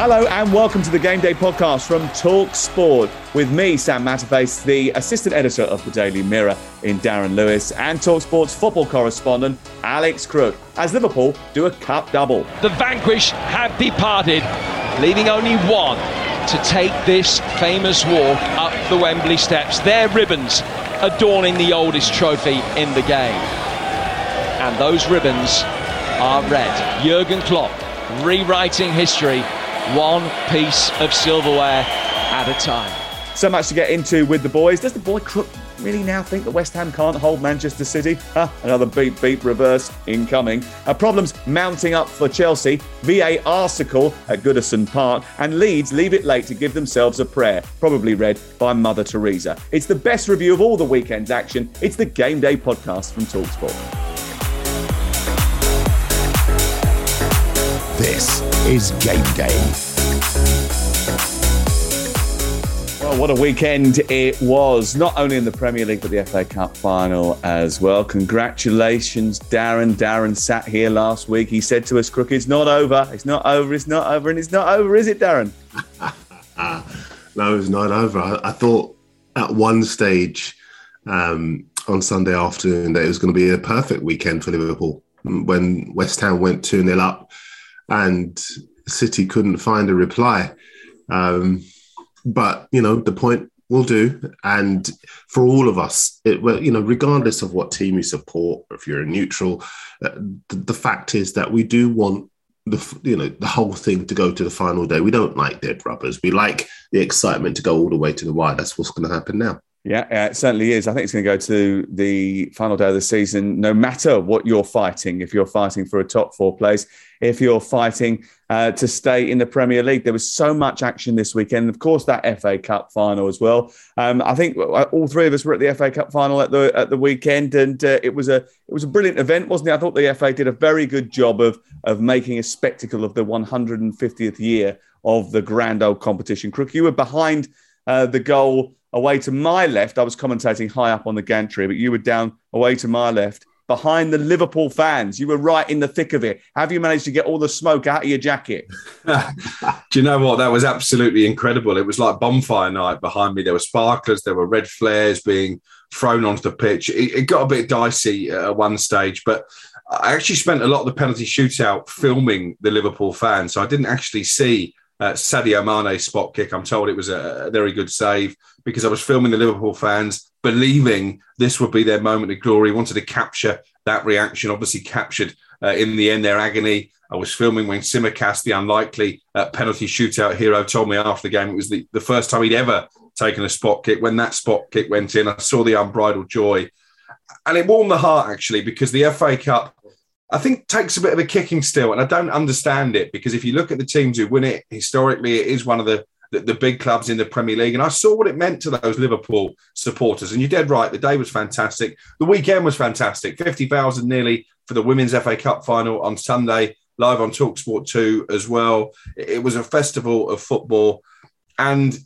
Hello and welcome to the Game Day podcast from Talk Sport with me, Sam Matterface, the assistant editor of the Daily Mirror in Darren Lewis, and Talk Sport's football correspondent, Alex Crook, as Liverpool do a cup double. The vanquished have departed, leaving only one to take this famous walk up the Wembley steps. Their ribbons adorning the oldest trophy in the game. And those ribbons are red. Jurgen Klopp rewriting history one piece of silverware at a time. So much to get into with the boys. Does the boy Crook really now think that West Ham can't hold Manchester City? Huh, another beep beep reverse incoming. Uh, problems mounting up for Chelsea. VA article at Goodison Park. And Leeds leave it late to give themselves a prayer, probably read by Mother Teresa. It's the best review of all the weekend's action. It's the Game Day podcast from Talksport. This is Game Day. Well, what a weekend it was, not only in the Premier League, but the FA Cup final as well. Congratulations, Darren. Darren sat here last week. He said to us, Crook, it's not over. It's not over. It's not over. And it's not over, is it, Darren? no, it's not over. I, I thought at one stage um, on Sunday afternoon that it was going to be a perfect weekend for Liverpool. When West Ham went 2 0 up and City couldn't find a reply. Um, but you know the point will do, and for all of us, it well, you know, regardless of what team you support, or if you're a neutral, uh, the, the fact is that we do want the you know the whole thing to go to the final day. We don't like dead rubbers. We like the excitement to go all the way to the wire. That's what's going to happen now. Yeah, it certainly is. I think it's going to go to the final day of the season, no matter what you're fighting. If you're fighting for a top four place, if you're fighting uh, to stay in the Premier League, there was so much action this weekend. Of course, that FA Cup final as well. Um, I think all three of us were at the FA Cup final at the at the weekend, and uh, it was a it was a brilliant event, wasn't it? I thought the FA did a very good job of of making a spectacle of the 150th year of the grand old competition. Crook, you were behind uh, the goal away to my left. I was commentating high up on the gantry, but you were down away to my left behind the Liverpool fans. You were right in the thick of it. Have you managed to get all the smoke out of your jacket? Do you know what? That was absolutely incredible. It was like bonfire night behind me. There were sparklers, there were red flares being thrown onto the pitch. It, it got a bit dicey at one stage, but I actually spent a lot of the penalty shootout filming the Liverpool fans. So I didn't actually see uh, Sadio Mane's spot kick. I'm told it was a, a very good save because I was filming the Liverpool fans, believing this would be their moment of glory. Wanted to capture that reaction. Obviously, captured uh, in the end their agony. I was filming when Tsimikas, the unlikely uh, penalty shootout hero, told me after the game it was the, the first time he'd ever taken a spot kick. When that spot kick went in, I saw the unbridled joy. And it warmed the heart actually because the FA Cup I think takes a bit of a kicking still, and I don't understand it because if you look at the teams who win it historically, it is one of the, the, the big clubs in the Premier League, and I saw what it meant to those Liverpool supporters. And you're dead right, the day was fantastic, the weekend was fantastic, fifty thousand nearly for the Women's FA Cup final on Sunday, live on Talksport two as well. It was a festival of football, and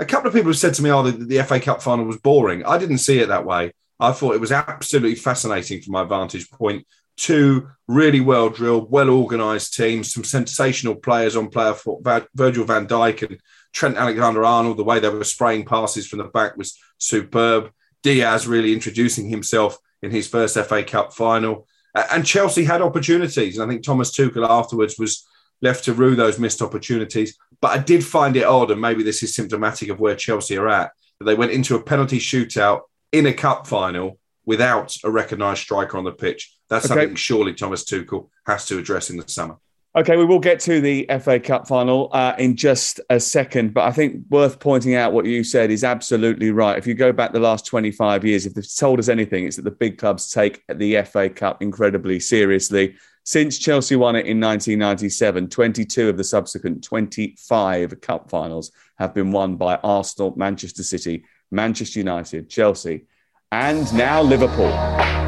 a couple of people have said to me, "Oh, the, the FA Cup final was boring." I didn't see it that way. I thought it was absolutely fascinating from my vantage point two really well drilled, well organised teams, some sensational players on player for Virgil van Dijk and Trent Alexander Arnold. The way they were spraying passes from the back was superb. Diaz really introducing himself in his first FA Cup final. And Chelsea had opportunities. And I think Thomas Tuchel afterwards was left to rue those missed opportunities. But I did find it odd, and maybe this is symptomatic of where Chelsea are at, that they went into a penalty shootout in a cup final without a recognised striker on the pitch. That's okay. something surely Thomas Tuchel has to address in the summer. Okay, we will get to the FA Cup final uh, in just a second, but I think worth pointing out what you said is absolutely right. If you go back the last 25 years, if they've told us anything, it's that the big clubs take the FA Cup incredibly seriously. Since Chelsea won it in 1997, 22 of the subsequent 25 cup finals have been won by Arsenal, Manchester City, Manchester United, Chelsea, and now Liverpool.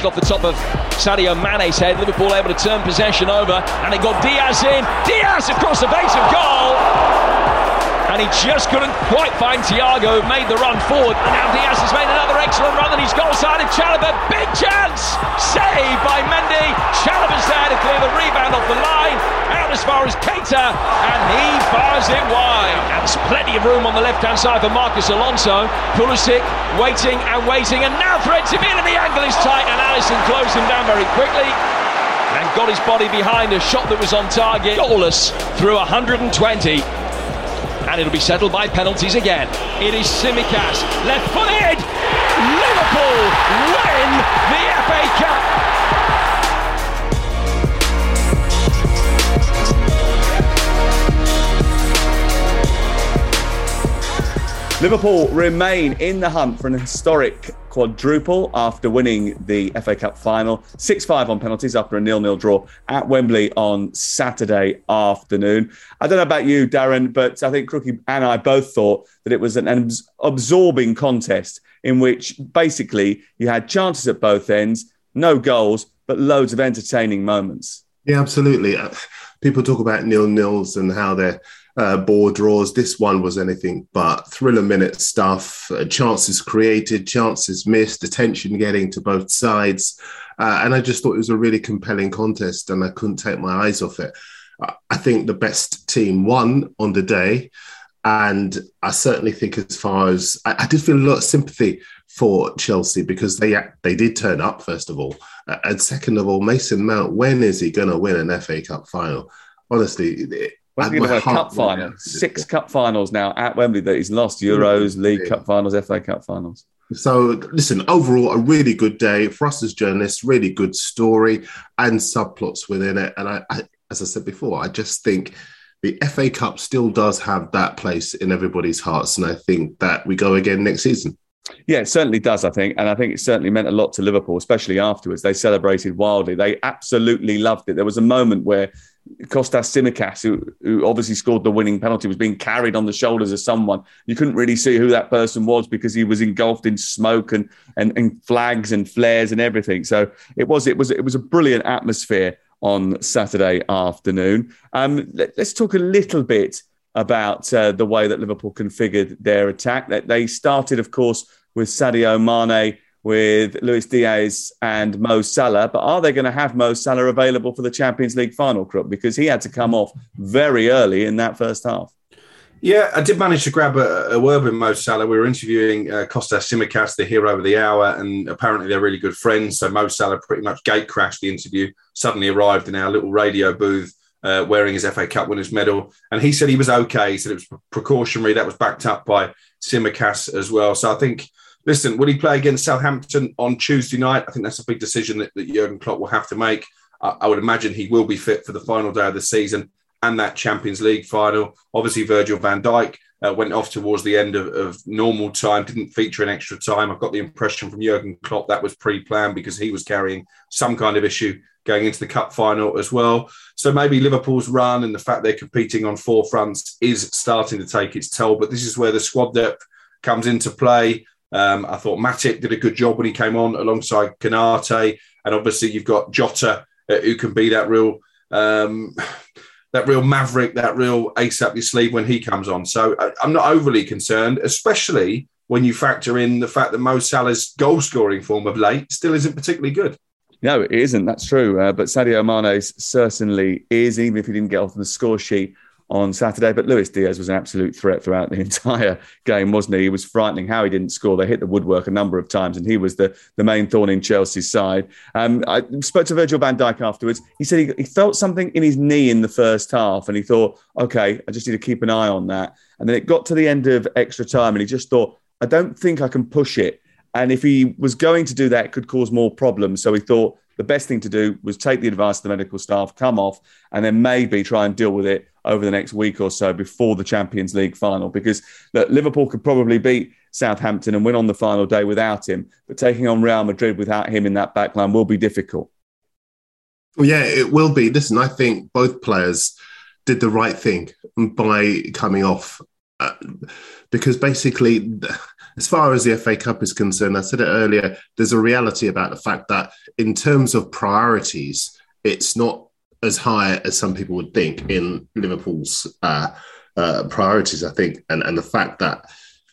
Brushed off the top of Sadio Mane's head. Liverpool able to turn possession over, and it got Diaz in. Diaz across the base of goal and he just couldn't quite find Thiago, who made the run forward. And now Diaz has made another excellent run, and he's goal side of Chalobah. Big chance! Saved by Mendy. Chalobah's there to clear the rebound off the line. Out as far as Keita, and he fires it wide. And there's plenty of room on the left hand side for Marcos Alonso. Pulisic waiting and waiting, and now threads him in, and the angle is tight, and Alisson closed him down very quickly and got his body behind a shot that was on target. Goalless through 120 and it'll be settled by penalties again. It is Tsimikas, left footed. Liverpool win the FA Cup. Liverpool remain in the hunt for an historic quadruple after winning the FA Cup final. 6 5 on penalties after a nil nil draw at Wembley on Saturday afternoon. I don't know about you, Darren, but I think Crookie and I both thought that it was an absorbing contest in which basically you had chances at both ends, no goals, but loads of entertaining moments. Yeah, absolutely. Uh, people talk about nil nils and how they're uh, draws. This one was anything but thriller minute stuff. Uh, chances created, chances missed, attention getting to both sides. Uh, and I just thought it was a really compelling contest and I couldn't take my eyes off it. I think the best team won on the day. And I certainly think, as far as I, I did feel a lot of sympathy for Chelsea because they they did turn up first of all, uh, and second of all, Mason Mount. When is he going to win an FA Cup final? Honestly, He going to win a cup final? Six cup finals now at Wembley that he's lost Euros, League Cup finals, FA Cup finals. So, listen, overall, a really good day for us as journalists, really good story and subplots within it. And I, I, as I said before, I just think the FA Cup still does have that place in everybody's hearts. And I think that we go again next season. Yeah, it certainly does, I think. And I think it certainly meant a lot to Liverpool, especially afterwards. They celebrated wildly. They absolutely loved it. There was a moment where Kostas Tsimikas, who, who obviously scored the winning penalty, was being carried on the shoulders of someone. You couldn't really see who that person was because he was engulfed in smoke and, and, and flags and flares and everything. So it was it was it was a brilliant atmosphere on Saturday afternoon. Um, let, us talk a little bit about uh, the way that Liverpool configured their attack. That They started, of course, with Sadio Mane with Luis Diaz and Mo Salah. But are they going to have Mo Salah available for the Champions League final, Crook? Because he had to come off very early in that first half. Yeah, I did manage to grab a, a word with Mo Salah. We were interviewing uh, Kostas the hero of the hour, and apparently they're really good friends. So Mo Salah pretty much gate crashed the interview, suddenly arrived in our little radio booth uh, wearing his FA Cup winners medal. And he said he was okay. He said it was precautionary. That was backed up by Tsimikas as well. So I think listen, will he play against Southampton on Tuesday night? I think that's a big decision that, that Jurgen Klopp will have to make. I, I would imagine he will be fit for the final day of the season and that Champions League final. Obviously, Virgil van Dijk uh, went off towards the end of, of, normal time, didn't feature in extra time. I've got the impression from Jurgen Klopp that was pre planned because he was carrying some kind of issue going into the cup final as well. So maybe Liverpool's run and the fact they're competing on four fronts is starting to take its toll. But this is where the squad depth comes into play. Um, I thought Matip did a good job when he came on alongside Konate, and obviously you've got Jota uh, who can be that real. Um, that real maverick, that real ace up your sleeve when he comes on. So I, I'm not overly concerned, especially when you factor in the fact that Mo Salah's goal scoring form of late still isn't particularly good. No, it isn't. That's true. Uh, but Sadio Mane certainly is, even if he didn't get off the score sheet on Saturday. But Luis Diaz was an absolute threat throughout the entire game, wasn't he? He was frightening how he didn't score. They hit the woodwork a number of times, and he was the, the main thorn in Chelsea's side. Um, I spoke to Virgil van Dijk afterwards. He said he, he felt something in his knee in the first half, and he thought, okay, I just need to keep an eye on that. And then it got to the end of extra time, and he just thought, I don't think I can push it. And if he was going to do that, it could cause more problems. So he thought the best thing to do was take the advice of the medical staff, come off, and then maybe try and deal with it over the next week or so before the Champions League final. Because look, Liverpool could probably beat Southampton and win on the final day without him, but taking on Real Madrid without him in that back line will be difficult. Yeah, it will be. Listen, I think both players did the right thing by coming off. Uh, because basically, as far as the FA Cup is concerned, I said it earlier, there's a reality about the fact that in terms of priorities, it's not as high as some people would think in Liverpool's uh, uh, priorities, I think. And, and the fact that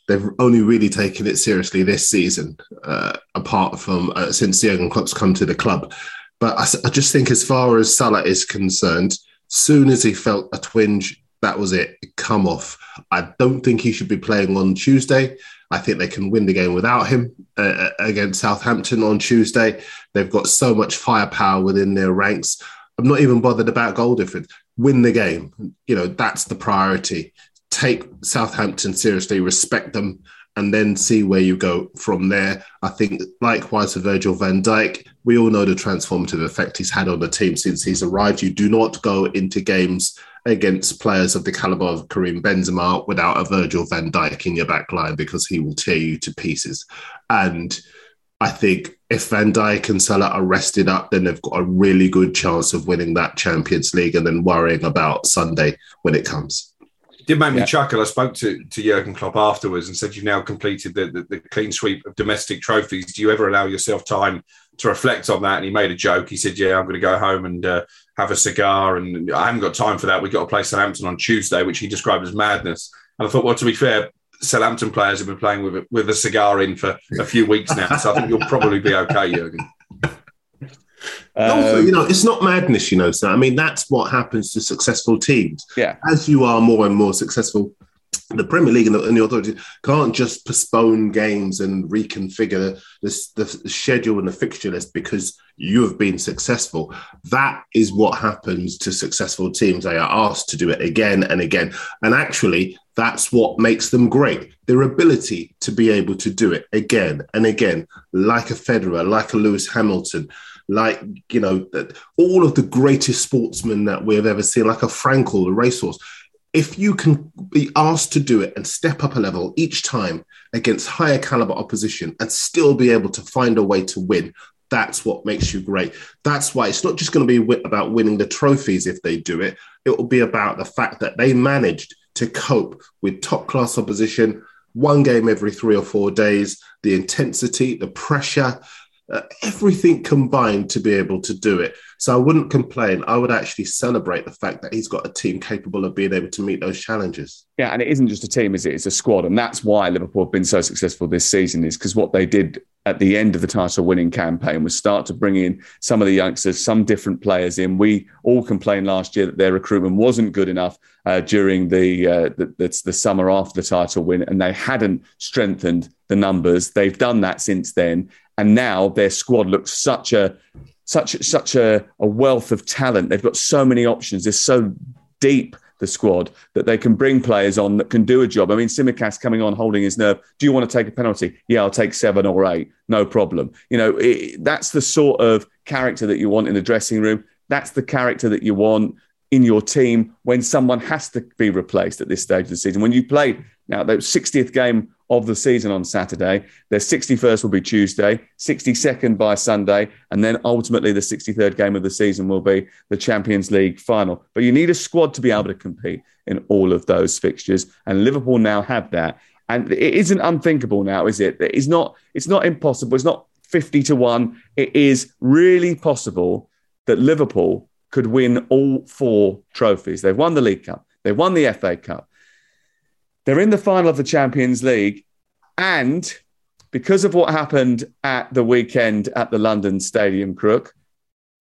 they've only really taken it seriously this season, uh, apart from uh, since Jurgen Klopp's come to the club. But I, I just think, as far as Salah is concerned, soon as he felt a twinge, that was it. Come off. I don't think he should be playing on Tuesday. I think they can win the game without him uh, uh, against Southampton on Tuesday. They've got so much firepower within their ranks. I'm not even bothered about goal difference. Win the game. You know, that's the priority. Take Southampton seriously, respect them, and then see where you go from there. I think, likewise for Virgil van Dijk, we all know the transformative effect he's had on the team since he's arrived. You do not go into games against players of the caliber of Karim Benzema without a Virgil van Dijk in your back line because he will tear you to pieces. And I think if Van Dijk and Salah are rested up, then they've got a really good chance of winning that Champions League and then worrying about Sunday when it comes. Did make me yeah. chuckle. I spoke to, to Jurgen Klopp afterwards and said, You've now completed the, the, the clean sweep of domestic trophies. Do you ever allow yourself time to reflect on that? And he made a joke. He said, Yeah, I'm going to go home and uh, have a cigar. And I haven't got time for that. We've got to play Southampton on Tuesday, which he described as madness. And I thought, well, to be fair, Southampton players have been playing with with a cigar in for a few weeks now, so I think you'll probably be okay, Jurgen. Also, um, you know, it's not madness, you know. So I mean, that's what happens to successful teams. Yeah. As you are more and more successful, the Premier League and the, and the authorities can't just postpone games and reconfigure this, the schedule and the fixture list because you have been successful. That is what happens to successful teams. They are asked to do it again and again. And actually, that's what makes them great. Their ability to be able to do it again and again, like a Federer, like a Lewis Hamilton, like, you know, all of the greatest sportsmen that we have ever seen, like a Frankel, a racehorse if you can be asked to do it and step up a level each time against higher caliber opposition and still be able to find a way to win, that's what makes you great. That's why it's not just going to be about winning the trophies if they do it. It will be about the fact that they managed to cope with top class opposition, one game every three or four days, the intensity, the pressure, uh, everything combined to be able to do it. So I wouldn't complain. I would actually celebrate the fact that he's got a team capable of being able to meet those challenges. Yeah, and it isn't just a team, is it? It's a squad, and that's why Liverpool have been so successful this season. Is because what they did at the end of the title-winning campaign was start to bring in some of the youngsters, some different players in. We all complained last year that their recruitment wasn't good enough uh, during the, uh, the the summer after the title win, and they hadn't strengthened the numbers. They've done that since then, and now their squad looks such a such such a, a wealth of talent. They've got so many options. They're so deep the squad that they can bring players on that can do a job. I mean, Tsimikas coming on holding his nerve. Do you want to take a penalty? Yeah, I'll take seven or eight, no problem. You know, it, that's the sort of character that you want in the dressing room. That's the character that you want in your team when someone has to be replaced at this stage of the season. When you play now, the 60th game of the season on Saturday. Their 61st will be Tuesday, 62nd by Sunday, and then ultimately the 63rd game of the season will be the Champions League final. But you need a squad to be able to compete in all of those fixtures, and Liverpool now have that. And it isn't unthinkable now, is it? It's not. It's not impossible. It's not 50 to one. It is really possible that Liverpool could win all four trophies. They've won the League Cup. They've won the FA Cup. They're in the final of the Champions League. And because of what happened at the weekend at the London Stadium Crook,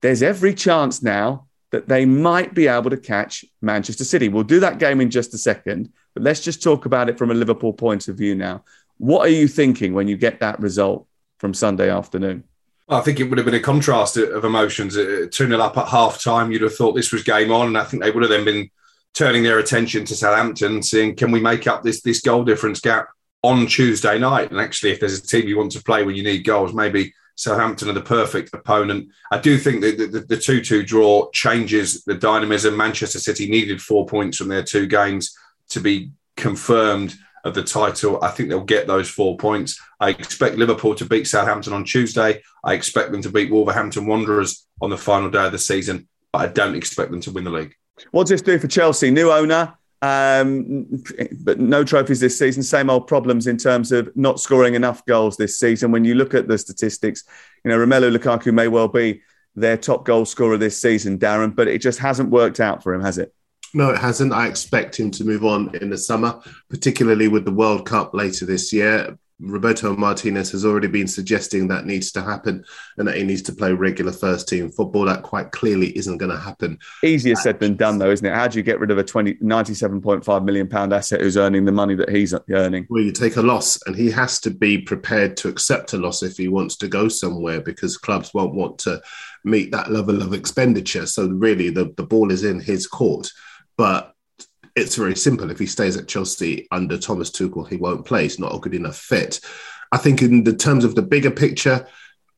there's every chance now that they might be able to catch Manchester City. We'll do that game in just a second, but let's just talk about it from a Liverpool point of view now. What are you thinking when you get that result from Sunday afternoon? I think it would have been a contrast of emotions. Uh, 2 0 up at half time, you'd have thought this was game on. And I think they would have then been turning their attention to Southampton, saying, can we make up this, this goal difference gap on Tuesday night? And actually, if there's a team you want to play when you need goals, maybe Southampton are the perfect opponent. I do think that the 2 2 draw changes the dynamism. Manchester City needed four points from their two games to be confirmed of the title. I think they'll get those four points. I expect Liverpool to beat Southampton on Tuesday. I expect them to beat Wolverhampton Wanderers on the final day of the season, but I don't expect them to win the league. What's this do for Chelsea? New owner, um, but no trophies this season. Same old problems in terms of not scoring enough goals this season. When you look at the statistics, you know Romelu Lukaku may well be their top goal scorer this season, Darren, but it just hasn't worked out for him, has it? No, it hasn't. I expect him to move on in the summer, particularly with the World Cup later this year. Roberto Martinez has already been suggesting that needs to happen and that he needs to play regular first team football. That quite clearly isn't going to happen. Easier said than done, though, isn't it? How do you get rid of a 20, 97.5 million pound asset who's earning the money that he's earning? Well, you take a loss, and he has to be prepared to accept a loss if he wants to go somewhere because clubs won't want to meet that level of expenditure. So, really, the, the ball is in his court. But it's very simple. If he stays at Chelsea under Thomas Tuchel, he won't play. He's not a good enough fit. I think, in the terms of the bigger picture,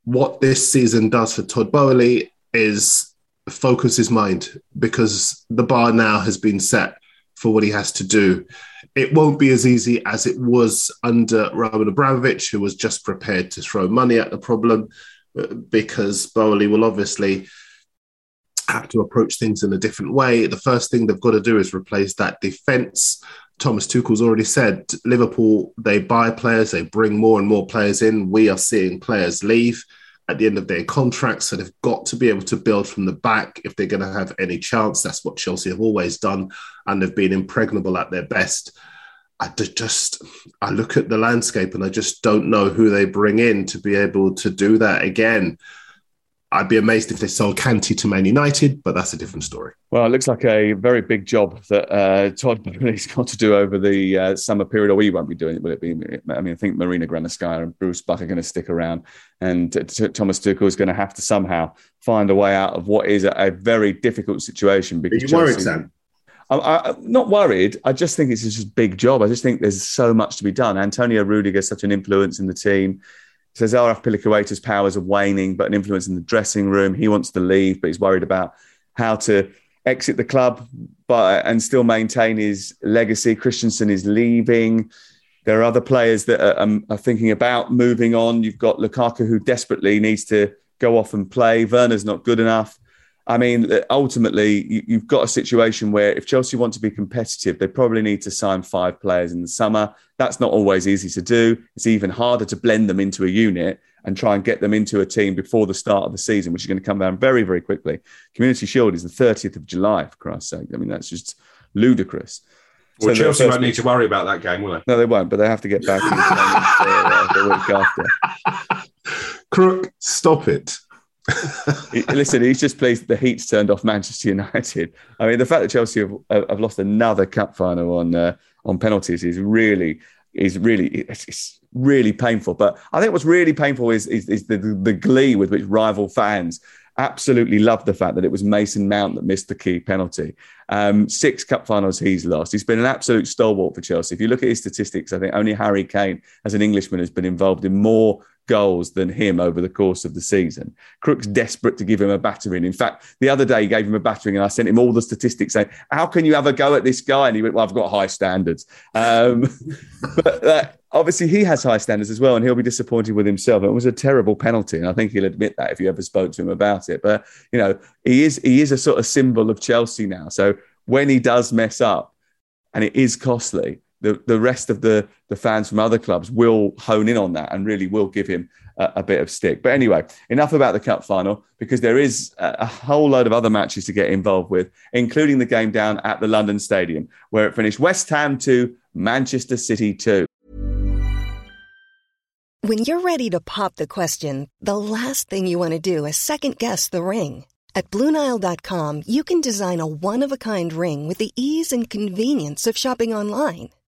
what this season does for Todd Boehly is focus his mind because the bar now has been set for what he has to do. It won't be as easy as it was under Roman Abramovich, who was just prepared to throw money at the problem, uh, because Boehly will obviously have to approach things in a different way. The first thing they've got to do is replace that defense. Thomas Tuchel's already said Liverpool, they buy players, they bring more and more players in. We are seeing players leave at the end of their contracts. So they've got to be able to build from the back if they're going to have any chance. That's what Chelsea have always done, and they've been impregnable at their best. I just I look at the landscape and I just don't know who they bring in to be able to do that again. I'd be amazed if they sold Kante to Man United, but that's a different story. Well, it looks like a very big job that uh, Todd has got to do over the uh, summer period, or we won't be doing it. Will it be? I mean, I think Marina Granovskaya and Bruce Buck are going to stick around, and t- Thomas Tuchel is going to have to somehow find a way out of what is a, a very difficult situation. Because are you worried, Sam? I'm, I'm, not worried. I just think it's just a big job. I just think there's so much to be done. Antonio Rudiger is such an influence in the team Cesar Azpilicueta's powers are waning, but an influence in the dressing room. He wants to leave, but he's worried about how to exit the club but and still maintain his legacy. Christensen is leaving. There are other players that are, um, are, thinking about moving on. You've got Lukaku, who desperately needs to go off and play. Werner's not good enough. I mean, ultimately, you've got a situation where if Chelsea want to be competitive, they probably need to sign five players in the summer. That's not always easy to do. It's even harder to blend them into a unit and try and get them into a team before the start of the season, which is going to come down very, very quickly. Community Shield is the 30th of July, for Christ's sake. I mean, that's just ludicrous. Well, so Chelsea won't need to worry about that game, will they? No, they won't, but they have to get back in the, for, uh, the week after. Crook, stop it. Listen, he's just pleased the Heat's turned off Manchester United. I mean, the fact that Chelsea have, have lost another cup final on uh, on penalties is really is really it's, really painful. But I think what's really painful is is, is the, the glee with which rival fans absolutely loved the fact that it was Mason Mount that missed the key penalty. Um, six cup finals he's lost. He's been an absolute stalwart for Chelsea. If you look at his statistics, I think only Harry Kane, as an Englishman, has been involved in more goals than him over the course of the season. Crook's desperate to give him a battering. In fact, the other day he gave him a battering, and I sent him all the statistics saying, "How can you have a go at this guy?" And he went, "Well, I've got high standards." Um, but uh, obviously, he has high standards as well, and he'll be disappointed with himself. It was a terrible penalty, and I think he'll admit that if you ever spoke to him about it. But you know, he is he is a sort of symbol of Chelsea now. So when he does mess up, and it is costly the, the rest of the, the fans from other clubs will hone in on that and really will give him a, a, bit of stick. But anyway, enough about the cup final because there is a, a, whole load of other matches to get involved with, including the game down at the London Stadium, where it finished West Ham 2, Manchester City 2. When you're ready to pop the question, the last thing you want to do is second guess the ring At Bluenile.com, you can design a one of a kind ring with the ease and convenience of shopping online.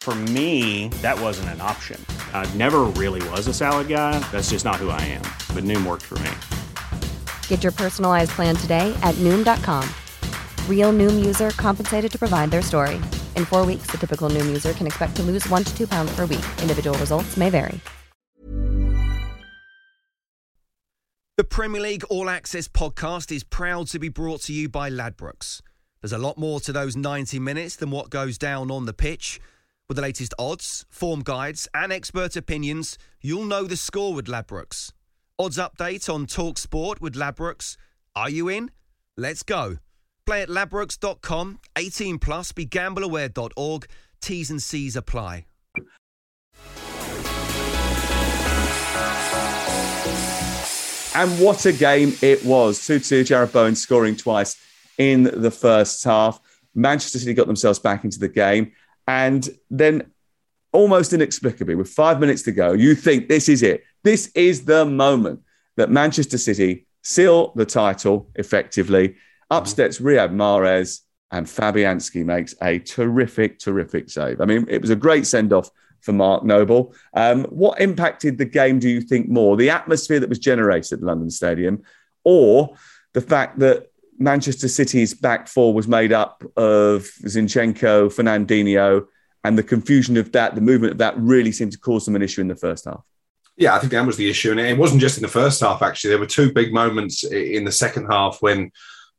For me, that wasn't an option. I never really was a salad guy. That's just not who I am. But Noom worked for me. Get your personalized plan today at Noom.com. Real Noom user compensated to provide their story. In four weeks, the typical Noom user can expect to lose one to two pounds per week. Individual results may vary. The Premier League All Access podcast is proud to be brought to you by Ladbrokes. There's a lot more to those 90 minutes than what goes down on the pitch. With the latest odds, form guides, and expert opinions, you'll know the score with Ladbrokes. Odds update on Talk Sport with Ladbrokes. Are you in? Let's go. Play at ladbrokes.com, 18 plus, begambleaware.org. T's and C's apply. And what a game it was. 2 2, Jarrod Bowen scoring twice in the first half. Manchester City got themselves back into the game. And then, almost inexplicably, with five minutes to go, you think this is it. This is the moment that Manchester City seal the title effectively. Up steps Riyad Mahrez, and Fabianski makes a terrific, terrific save. I mean, it was a great send off for Mark Noble. Um, what impacted the game, do you think, more? The atmosphere that was generated at London Stadium, or the fact that Manchester City's back four was made up of Zinchenko, Fernandinho, and the confusion of that, the movement of that really seemed to cause them an issue in the first half. Yeah, I think that was the issue. And it wasn't just in the first half, actually. There were two big moments in the second half when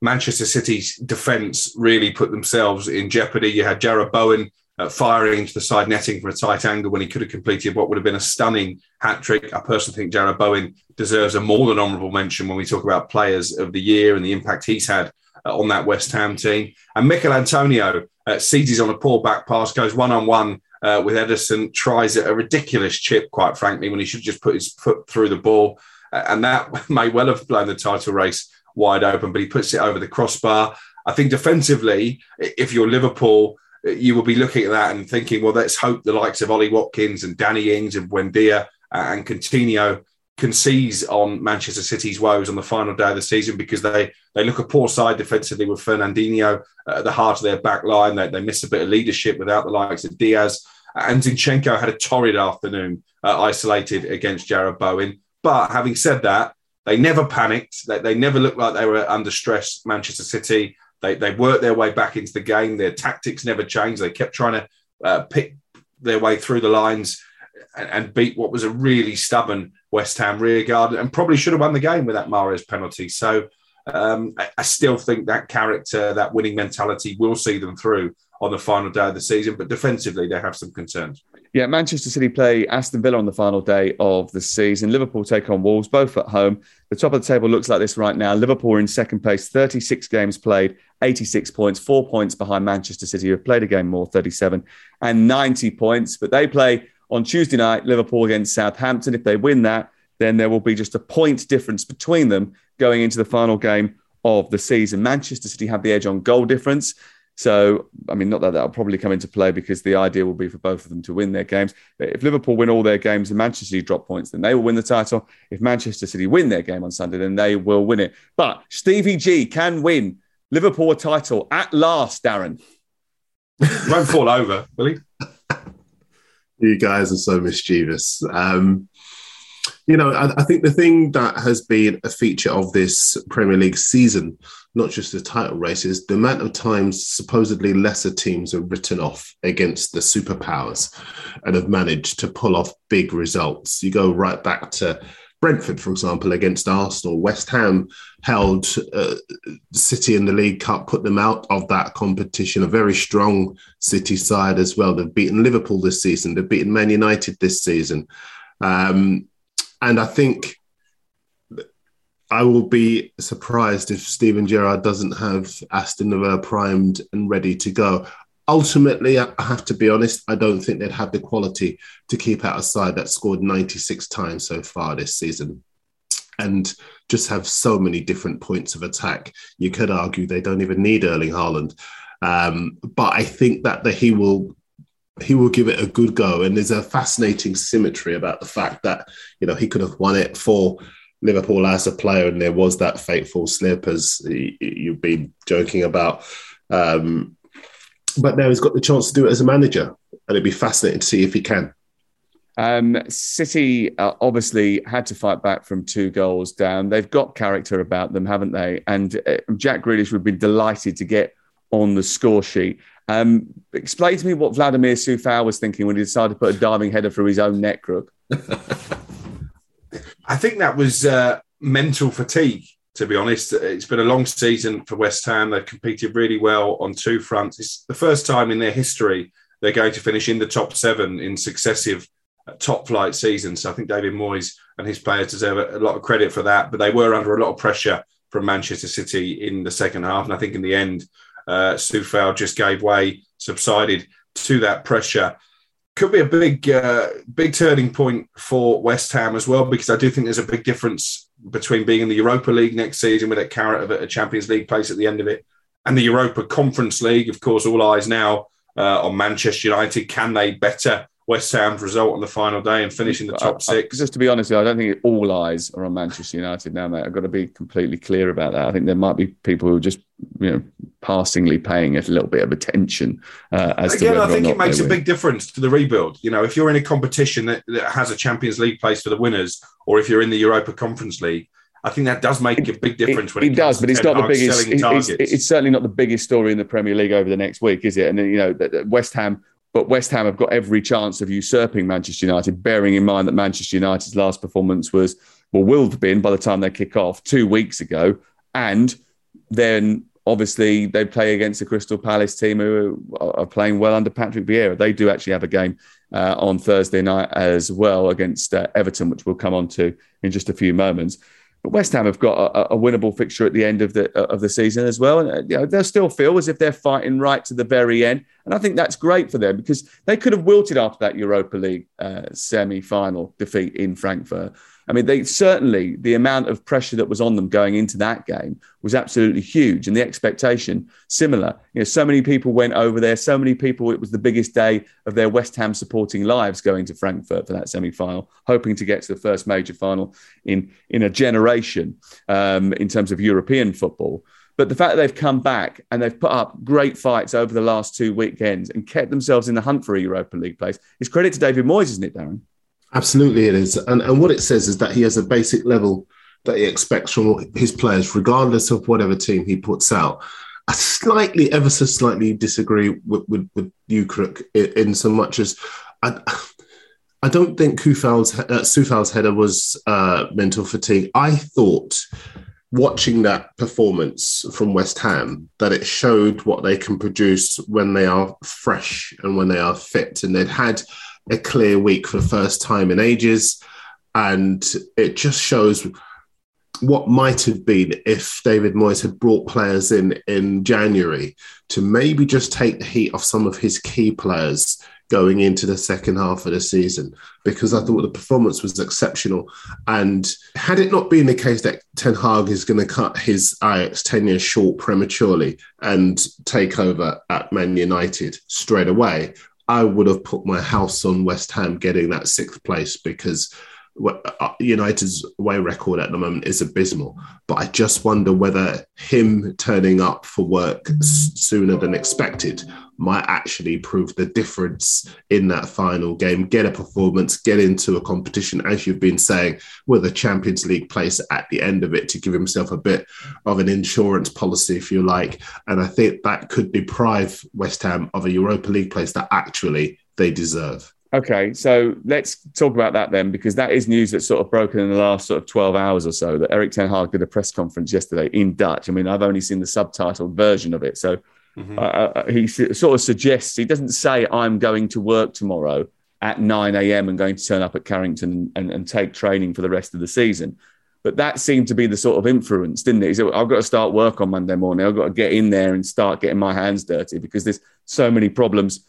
Manchester City's defence really put themselves in jeopardy. You had Jarrod Bowen uh, firing into the side netting from a tight angle when he could have completed what would have been a stunning hat trick. I personally think Jarrod Bowen deserves a more than honourable mention when we talk about players of the year and the impact he's had uh, on that West Ham team. And Michail Antonio uh, seizes on a poor back pass, goes one on one with Ederson, tries a ridiculous chip, quite frankly, when he should just put his foot through the ball. Uh, and that may well have blown the title race wide open, but he puts it over the crossbar. I think defensively, if you're Liverpool, you will be looking at that and thinking, well, let's hope the likes of Ollie Watkins and Danny Ings and Buendia and Coutinho can seize on Manchester City's woes on the final day of the season because they they look a poor side defensively with Fernandinho at the heart of their back line. They, they miss a bit of leadership without the likes of Dias. And Zinchenko had a torrid afternoon uh, isolated against Jarrod Bowen. But having said that, they never panicked. They, they never looked like they were under stress, Manchester City. They, they worked their way back into the game. Their tactics never changed. They kept trying to uh, pick their way through the lines and, and, beat what was a really stubborn West Ham rearguard and probably should have won the game with that Mahrez penalty. So um, I, I still think that character, that winning mentality will see them through on the final day of the season. But defensively, they have some concerns. Yeah, Manchester City play Aston Villa on the final day of the season. Liverpool take on Wolves, both at home. The top of the table looks like this right now. Liverpool in second place, 36 games played, 86 points, four points behind Manchester City, who have played a game more, 37, and 90 points. But they play on Tuesday night, Liverpool against Southampton. If they win that, then there will be just a point difference between them going into the final game of the season. Manchester City have the edge on goal difference. So, I mean, not that that'll probably come into play because the idea will be for both of them to win their games. But if Liverpool win all their games and Manchester City drop points, then they will win the title. If Manchester City win their game on Sunday, then they will win it. But Stevie G can win Liverpool a title at last, Darren. Won't fall over, will he? You guys are so mischievous. Um, you know, I, I, think the thing that has been a feature of this Premier League season, not just the title races, the amount of times supposedly lesser teams are written off against the superpowers and have managed to pull off big results. You go right back to Brentford, for example, against Arsenal. West Ham held uh, City in the League Cup, put them out of that competition. A very strong City side as well. They've beaten Liverpool this season. They've beaten Man United this season. Um, and I think I will be surprised if Steven Gerrard doesn't have Aston Villa primed and ready to go. Ultimately, I have to be honest, I don't think they'd have the quality to keep out a side that scored 96 times so far this season and just have so many different points of attack. You could argue they don't even need Erling Haaland. Um, but I think that the, he will he will give it a good go. And there's a fascinating symmetry about the fact that you know he could have won it for Liverpool as a player, and there was that fateful slip as you've been joking about. Um, but now he's got the chance to do it as a manager, and it'd be fascinating to see if he can. Um, City uh, obviously had to fight back from two goals down. They've got character about them, haven't they? And uh, Jack Grealish would be delighted to get on the score sheet. Um, explain to me what Vladimir Coufal was thinking when he decided to put a diving header through his own net crook. I think that was uh, mental fatigue. To be honest, it's been a long season for West Ham. They've competed really well on two fronts. It's the first time in their history they're going to finish in the top seven in successive uh, top flight seasons. So I think David Moyes and his players deserve a lot of credit for that. But they were under a lot of pressure from Manchester City in the second half, and I think in the end, uh, Coufal just gave way, subsided to that pressure could be a big, uh, big turning point for West Ham as well, because I do think there's a big difference between being in the Europa League next season with a carrot of a Champions League place at the end of it, and the Europa Conference League. Of course, all eyes now uh, on Manchester United. Can they better West Ham's result on the final day and finishing the top six. Just to be honest, I don't think all eyes are on Manchester United now, mate. I've got to be completely clear about that. I think there might be people who are just, you know, passingly paying it a little bit of attention. Uh, as Again, I think it makes a big difference to the rebuild. You know, if you're in a competition that, that has a Champions League place for the winners, or if you're in the Europa Conference League, I think that does make a big difference. When it, it, does, but it's not the biggest. It's, it's, it's, certainly not the biggest story in the Premier League over the next week, is it? And you know, West Ham but West Ham have got every chance of usurping Manchester United, bearing in mind that Manchester United's last performance was, well, will have been by the time they kick off two weeks ago. And then obviously they play against the Crystal Palace team who are playing well under Patrick Vieira. They do actually have a game uh, on Thursday night as well against uh, Everton, which we'll come on to in just a few moments. But West Ham have got a, a, winnable fixture at the end of the of the season as well, and uh, you know, they'll still feel as if they're fighting right to the very end. And I think that's great for them because they could have wilted after that Europa League uh, semi-final defeat in Frankfurt. I mean, they certainly the amount of pressure that was on them going into that game was absolutely huge, and the expectation similar. You know, so many people went over there. So many people. It was the biggest day of their West Ham supporting lives going to Frankfurt for that semi-final, hoping to get to the first major final in in a generation um, in terms of European football. But the fact that they've come back and they've put up great fights over the last two weekends and kept themselves in the hunt for a Europa League place is credit to David Moyes, isn't it, Darren? Absolutely, it is. And, and what it says is that he has a basic level that he expects from his players, regardless of whatever team he puts out. I slightly, ever so slightly disagree with, with, with you, Crook, in, so much as I, I don't think Coufal's, uh, Coufal's header was uh, mental fatigue. I thought watching that performance from West Ham that it showed what they can produce when they are fresh and when they are fit. And they'd had a clear week for the first time in ages. And it just shows what might have been if David Moyes had brought players in in January to maybe just take the heat off some of his key players going into the second half of the season because I thought the performance was exceptional. And had it not been the case that Ten Hag is going to cut his Ajax tenure short prematurely and take over at Man United straight away, I would have put my house on West Ham getting that sixth place because uh, United's away record at the moment is abysmal. But I just wonder whether him turning up for work sooner than expected might actually prove the difference in that final game, get a performance, get into a competition, as you've been saying, with a Champions League place at the end of it to give himself a bit of an insurance policy, if you like. And I think that could deprive West Ham of a Europa League place that actually they deserve. Okay, so let's talk about that then, because that is news that's sort of broken in the last sort of 12 hours or so. That Erik Ten Hag did a press conference yesterday in Dutch. I mean, I've only seen the subtitled version of it. So mm-hmm. uh, he sort of suggests, he doesn't say, I'm going to work tomorrow at 9 a.m. and going to turn up at Carrington and, and, take training for the rest of the season. But that seemed to be the sort of influence, didn't it? He said, I've got to start work on Monday morning. I've got to get in there and start getting my hands dirty because there's so many problems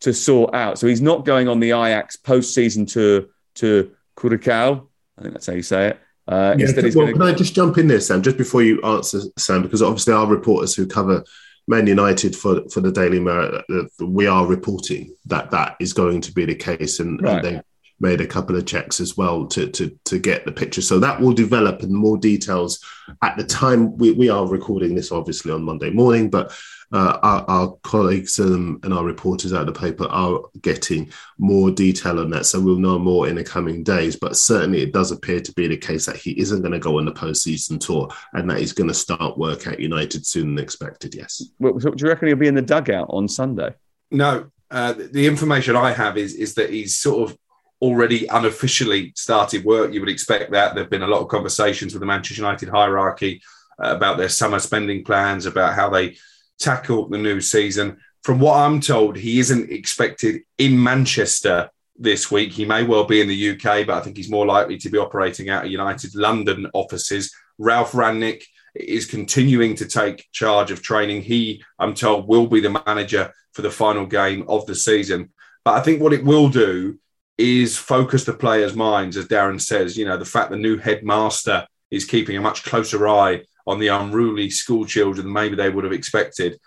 to sort out. So he's not going on the Ajax post-season tour to Curacao. I think that's how you say it. Uh, Yeah, well, going can I just jump in there, Sam, just before you answer, Sam, because obviously our reporters who cover Man United for, for the Daily Mirror, uh, we are reporting that that is going to be the case, and, Right. and they made a couple of checks as well to, to to get the picture. So that will develop in more details at the time. We, we are recording this obviously on Monday morning, but uh, our, our colleagues um, and our reporters at the paper are getting more detail on that. So we'll know more in the coming days. But certainly it does appear to be the case that he isn't going to go on the postseason tour and that he's going to start work at United sooner than expected. Yes. Well, so do you reckon he'll be in the dugout on Sunday? No, uh, the information I have is is that he's sort of already unofficially started work. You would expect that. There've been a lot of conversations with the Manchester United hierarchy uh, about their summer spending plans, about how they tackle the new season. From what I'm told, he isn't expected in Manchester this week. He may well be in the UK, but I think he's more likely to be operating out of United London offices. Ralph Rangnick is continuing to take charge of training. He, I'm told, will be the manager for the final game of the season. But I think what it will do is focus the players' minds, as Darren says. You know, the fact the new headmaster is keeping a much closer eye on the unruly school children maybe they would have expected.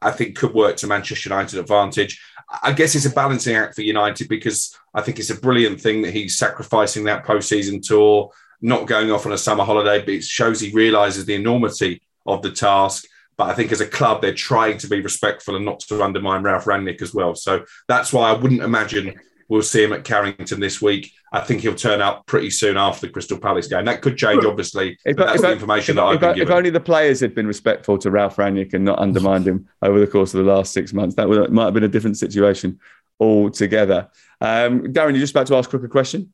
I think could work to Manchester United advantage. I guess it's a balancing act for United because I think it's a brilliant thing that he's sacrificing that postseason tour, not going off on a summer holiday, but it shows he realizes the enormity of the task. But I think as a club, they're trying to be respectful and not to undermine Ralph Rangnick as well. So that's why I wouldn't imagine we'll see him at Carrington this week. I think he'll turn up pretty soon after the Crystal Palace game. That could change, obviously. If, but that's if- the information if- that I've if- been if only the players had been respectful to Ralph Rangnick and not undermined him over the course of the last six months, that would, might have been a different situation altogether. Um, Darren, you're just about to ask Crook a question?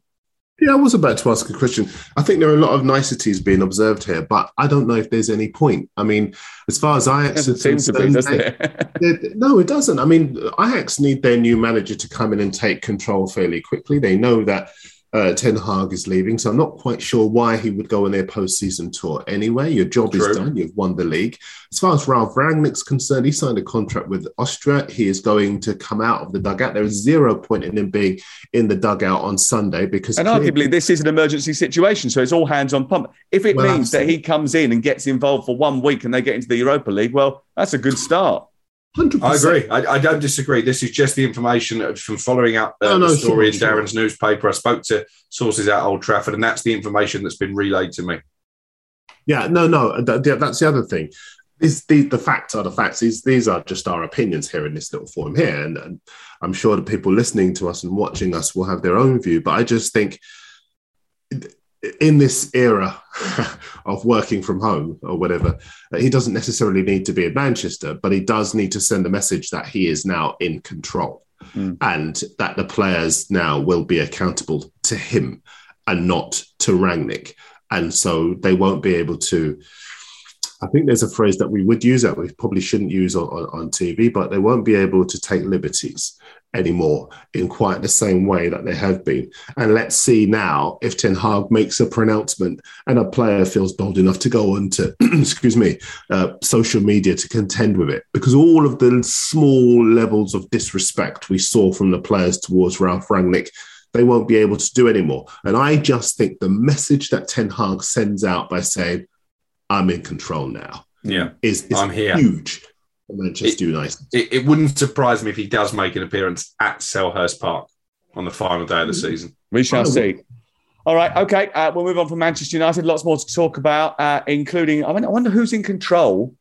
Yeah, I was about to ask a question. I think there are a lot of niceties being observed here, but I don't know if there's any point. I mean, as far as Ajax is seem to be, concerned, does they- it? they- no, it doesn't. I mean, Ajax need their new manager to come in and take control fairly quickly. They know that uh, Ten Hag is leaving, so I'm not quite sure why he would go on their postseason tour anyway. Your job True. is done. You've won the league. As far as Ralph Rangnick's concerned, he signed a contract with Austria. He is going to come out of the dugout. There is zero point in him being in the dugout on Sunday because And clearly- arguably, this is an emergency situation, so it's all hands on pump. If it Well, means that he comes in and gets involved for one week and they get into the Europa League, well, that's a good start. 100%. I agree. I, I don't disagree. This is just the information from following up uh, No, no, the story sure, in sure. Darren's newspaper. I spoke to sources at Old Trafford, and that's the information that's been relayed to me. Yeah, no, no, yeah, that's the other thing. Is the the facts are the facts. These these are just our opinions here in this little forum here, and, and I'm sure the people listening to us and watching us will have their own view. But I just think in this era of working from home or whatever, uh, he doesn't necessarily need to be in Manchester, but he does need to send a message that he is now in control and that the players now will be accountable to him and not to Rangnick. And so they won't be able to. I think there's a phrase that we would use that we probably shouldn't use on, on, on TV, but they won't be able to take liberties anymore in quite the same way that they have been. And let's see now if Ten Hag makes a pronouncement and a player feels bold enough to go on to, excuse me, uh, social media to contend with it. Because all of the small levels of disrespect we saw from the players towards Ralph Rangnick, they won't be able to do anymore. And I just think the message that Ten Hag sends out by saying, I'm in control now, Yeah, is, is I'm here. huge for Manchester United. It, it wouldn't surprise me if he does make an appearance at Selhurst Park on the final day of the season. We shall I see. All right, okay. Uh, we'll move on from Manchester United. Lots more to talk about, uh, including I, mean, I wonder who's in control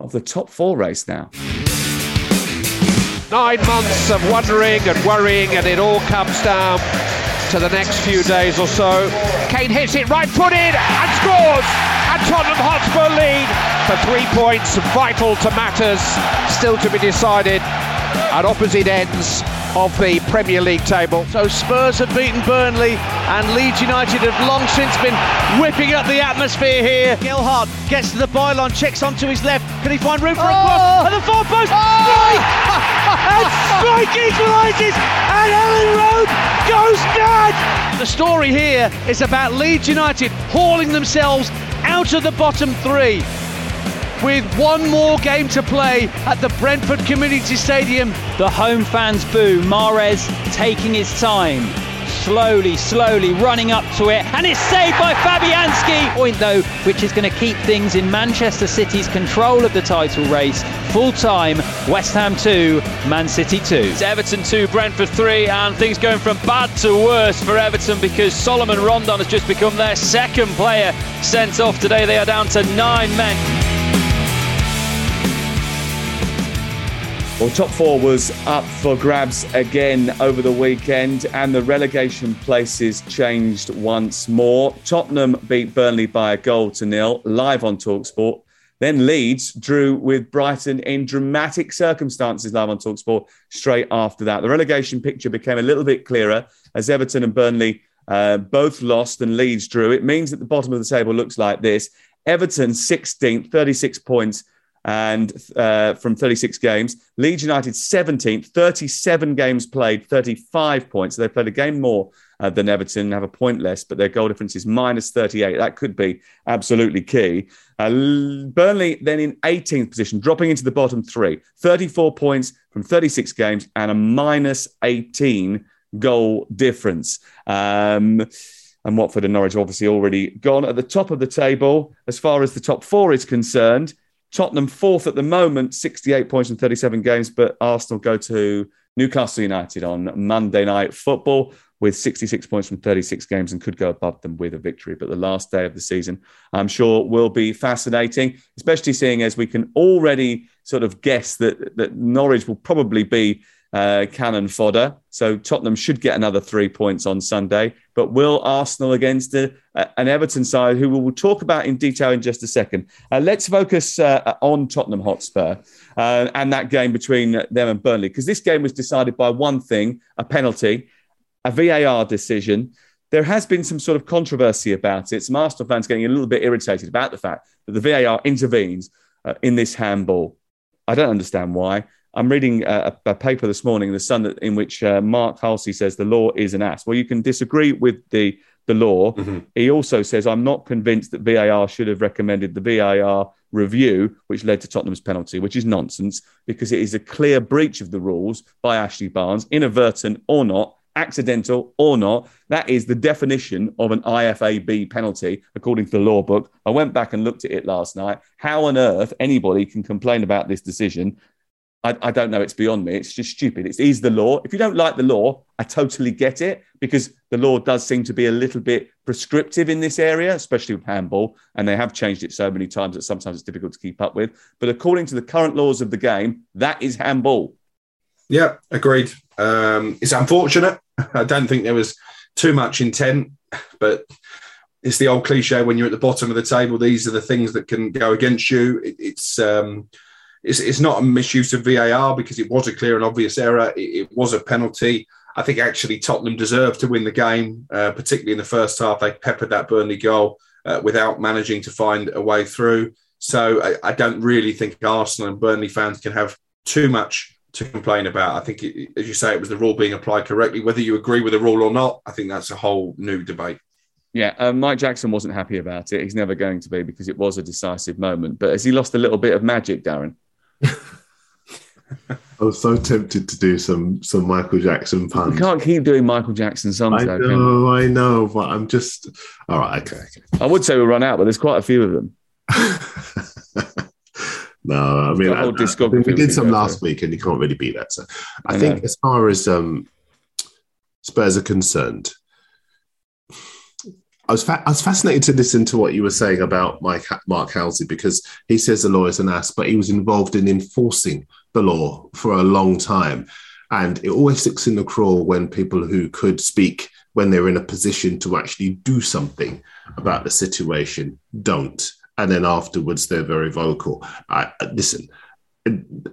of the top four race now. Nine months of wondering and worrying, and it all comes down to the next few days or so. Kane hits it right footed and scores! And Tottenham Hotspur lead for three points, vital to matters still to be decided at opposite ends of the Premier League table. So Spurs have beaten Burnley and Leeds United have long since been whipping up the atmosphere here. Gelhardt gets to the byline, checks onto his left. Can he find room for a cross? Oh! And the far post! Oh! and Struijk equalises, and Elland Road goes mad. The story here is about Leeds United hauling themselves out of the bottom three with one more game to play at the Brentford Community Stadium. The home fans boo. Mahrez taking his time. Slowly, slowly running up to it, and it's saved by Fabianski. Point though, which is going to keep things in Manchester City's control of the title race. Full time, West Ham 2, Man City 2. It's Everton 2, Brentford 3, and things going from bad to worse for Everton because Salomon Rondon has just become their second player sent off today. They are down to nine men. Well, top four was up for grabs again over the weekend, and the relegation places changed once more. Tottenham beat Burnley by a goal to nil, live on Talksport. Then Leeds drew with Brighton in dramatic circumstances, live on Talksport, straight after that. The relegation picture became a little bit clearer as Everton and Burnley uh, both lost and Leeds drew. It means that the bottom of the table looks like this Everton 16th, 36 points and uh, from 36 games. Leeds United 17th, 37 games played, 35 points. So they played a game more uh, than Everton, have a point less, but their goal difference is minus 38. That could be absolutely key. Uh, Burnley then in 18th position, dropping into the bottom three, 34 points from 36 games and a minus 18 goal difference. Um, and Watford and Norwich obviously already gone at the top of the table as far as the top four is concerned. Tottenham fourth at the moment, 68 points in 37 games, but Arsenal go to Newcastle United on Monday night football with 66 points from 36 games and could go above them with a victory. But the last day of the season, I'm sure, will be fascinating, especially seeing as we can already sort of guess that, that Norwich will probably be uh, cannon fodder. So Tottenham should get another three points on Sunday. But will Arsenal against a, an Everton side who we will talk about in detail in just a second? Uh, let's focus uh, on Tottenham Hotspur uh, and that game between them and Burnley because this game was decided by one thing a penalty, a VAR decision. There has been some sort of controversy about it. Some Arsenal fans getting a little bit irritated about the fact that the VAR intervenes uh, in this handball. I don't understand why. I'm reading a, a, paper this morning in the Sun that, in which uh, Mark Halsey says the law is an ass. Well, you can disagree with the the law. Mm-hmm. He also says I'm not convinced that VAR should have recommended the VAR review, which led to Tottenham's penalty, which is nonsense because it is a clear breach of the rules by Ashley Barnes, inadvertent or not, accidental or not. That is the definition of an IFAB penalty, according to the law book. I went back and looked at it last night. How on earth anybody can complain about this decision I, I, don't know. It's beyond me. It's just stupid. It's the law. If you don't like the law, I totally get it because the law does seem to be a little bit prescriptive in this area, especially with handball, and they have changed it so many times that sometimes it's difficult to keep up with. But according to the current laws of the game, that is handball. Yeah, agreed. Um, it's unfortunate. I don't think there was too much intent, but it's the old cliche when you're at the bottom of the table. These are the things that can go against you. It, it's um, it's, it's not a misuse of VAR because it was a clear and obvious error. It, it was a penalty. I think actually Tottenham deserved to win the game, uh, particularly in the first half. They peppered that Burnley goal uh, without managing to find a way through. So I, I, don't really think Arsenal and Burnley fans can have too much to complain about. I think, it, as you say, it was the rule being applied correctly. Whether you agree with the rule or not, I think that's a whole new debate. Yeah, um, Mike Jackson wasn't happy about it. He's never going to be because it was a decisive moment. But has he lost a little bit of magic, Darren? I was so tempted to do some some Michael Jackson puns. You can't keep doing Michael Jackson songs. I though, know, I know, but I'm just all right. Okay, okay. I would say we run out, but there's quite a few of them. no, I mean, I, I, we did some last through. week, and you can't really beat that. So, I, I think know. as far as um, Spurs are concerned, I was fa- I was fascinated to listen to what you were saying about Mike Mark Halsey because he says the law is an ass, but he was involved in enforcing the law for a long time, and it always sticks in the craw when people who could speak when they're in a position to actually do something about the situation don't, and then afterwards they're very vocal. I, listen,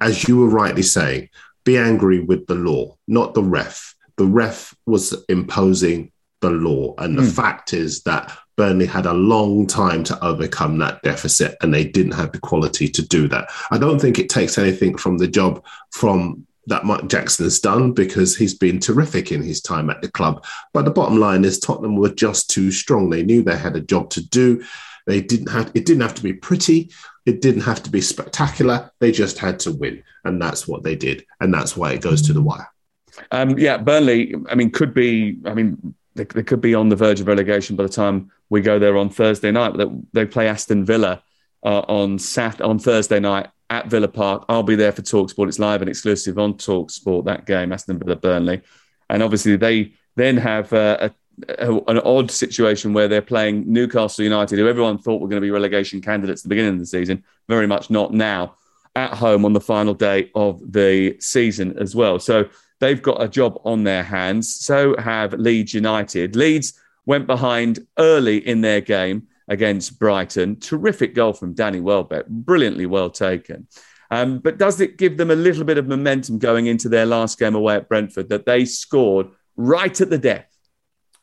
as you were rightly saying, be angry with the law, not the ref. The ref was imposing the law. And the mm. fact is that Burnley had a long time to overcome that deficit and they didn't have the quality to do that. I don't think it takes anything from the job from that Mike Jackson has done because he's been terrific in his time at the club. But the bottom line is Tottenham were just too strong. They knew they had a job to do. They didn't have it didn't have to be pretty. It didn't have to be spectacular. They just had to win. And that's what they did. And that's why it goes to the wire. Um, yeah, Burnley, I mean, could be, I mean, they, they, could be on the verge of relegation by the time we go there on Thursday night. But they, play Aston Villa uh, on Sat on Thursday night at Villa Park. I'll be there for Talksport. It's live and exclusive on Talksport that game, Aston Villa Burnley, and obviously they then have uh, a, an odd situation where they're playing Newcastle United, who everyone thought were going to be relegation candidates at the beginning of the season, very much not now, at home on the final day of the season as well. So they've got a job on their hands. So have Leeds United. Leeds went behind early in their game against Brighton. Terrific goal from Danny Welbeck, brilliantly well taken. Um, but does it give them a little bit of momentum going into their last game away at Brentford that they scored right at the death?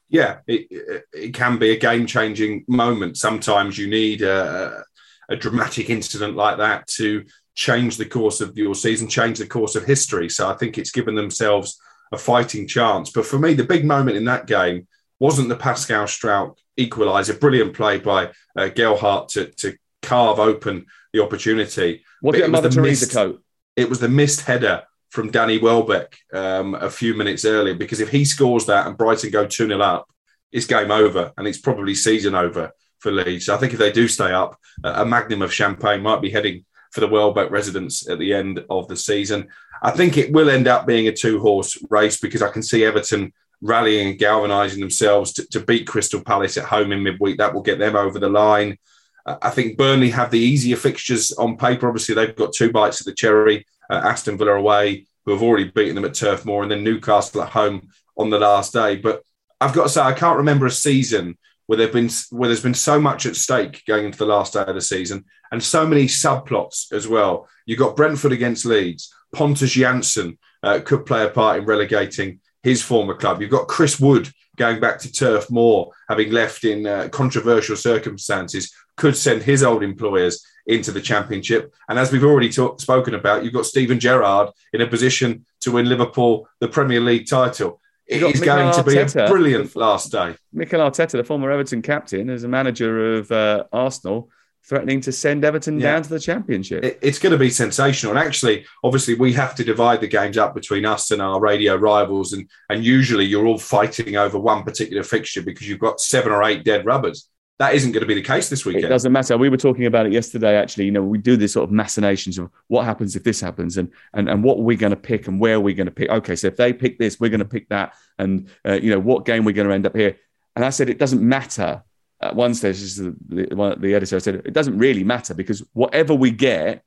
yeah, it, it can be a game changing moment. Sometimes you need a, a dramatic incident like that to change the course of your season, change the course of history. So I think it's given themselves a fighting chance. But for me, the big moment in that game wasn't the Pascal Struijk equaliser, brilliant play by uh, Gelhardt to, to carve open the opportunity. Was it, it Mother Teresa coat? It was the missed header from Danny Welbeck um, a few minutes earlier because if he scores that and Brighton go 2 0 up, it's game over and it's probably season over for Leeds. So I think if they do stay up, a magnum of champagne might be heading for the Welbeck residence at the end of the season. I think it will end up being a two horse race because I can see Everton rallying and galvanising themselves to, to, beat Crystal Palace at home in midweek. That will get them over the line. I think Burnley have the easier fixtures on paper. Obviously, they've got two bites of the cherry uh, Aston Villa away, who have already beaten them at Turf Moor, and then Newcastle at home on the last day. But I've got to say, I can't remember a season where there've been where there's been so much at stake going into the last day of the season, and so many subplots as well. You've got Brentford against Leeds. Pontus Jansson uh, could play a part in relegating his former club. You've got Chris Wood going back to Turf Moor, having left in uh, controversial circumstances, could send his old employers into the championship. And as we've already talk, spoken about, you've got Steven Gerrard in a position to win Liverpool the Premier League title. It is going to be a brilliant last day. Mikel Arteta, the former Everton captain, as a manager of uh, Arsenal, threatening to send Everton yeah. down to the championship. It, it's going to be sensational. And actually, obviously, we have to divide the games up between us and our radio rivals. And, and usually you're all fighting over one particular fixture because you've got seven or eight dead rubbers that isn't going to be the case this weekend. It doesn't matter. We were talking about it yesterday. Actually, you know, we do this sort of machinations of what happens if this happens, and and and what we're going to pick, and where we're going to pick. Okay, so if they pick this, we're going to pick that, and uh, you know, what game we're going to end up here. And I said it doesn't matter. At one stage, the, the, the editor said it doesn't really matter because whatever we get,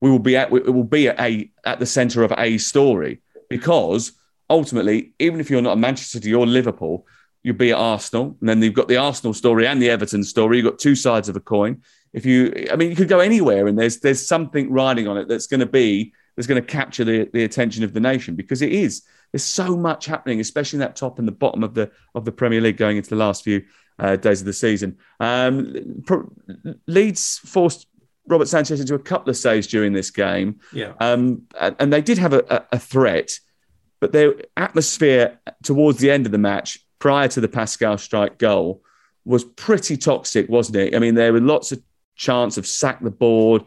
we will be at it will be at a at the centre of a story because ultimately, even if you're not a Manchester City or Liverpool, you'd be at Arsenal, and then you've got the Arsenal story and the Everton story. You've got two sides of a coin. If you, I mean, you could go anywhere, and there's there's something riding on it that's going to be that's going to capture the, the attention of the nation because it is. There's so much happening, especially in that top and the bottom of the of the Premier League going into the last few uh, days of the season. Um, Pro- Leeds forced Robert Sanchez into a couple of saves during this game. Yeah. Um, and they did have a, a, a threat, but their atmosphere towards the end of the match prior to the Pascal Struijk goal was pretty toxic, wasn't it? I mean, there were lots of chance of sack the board.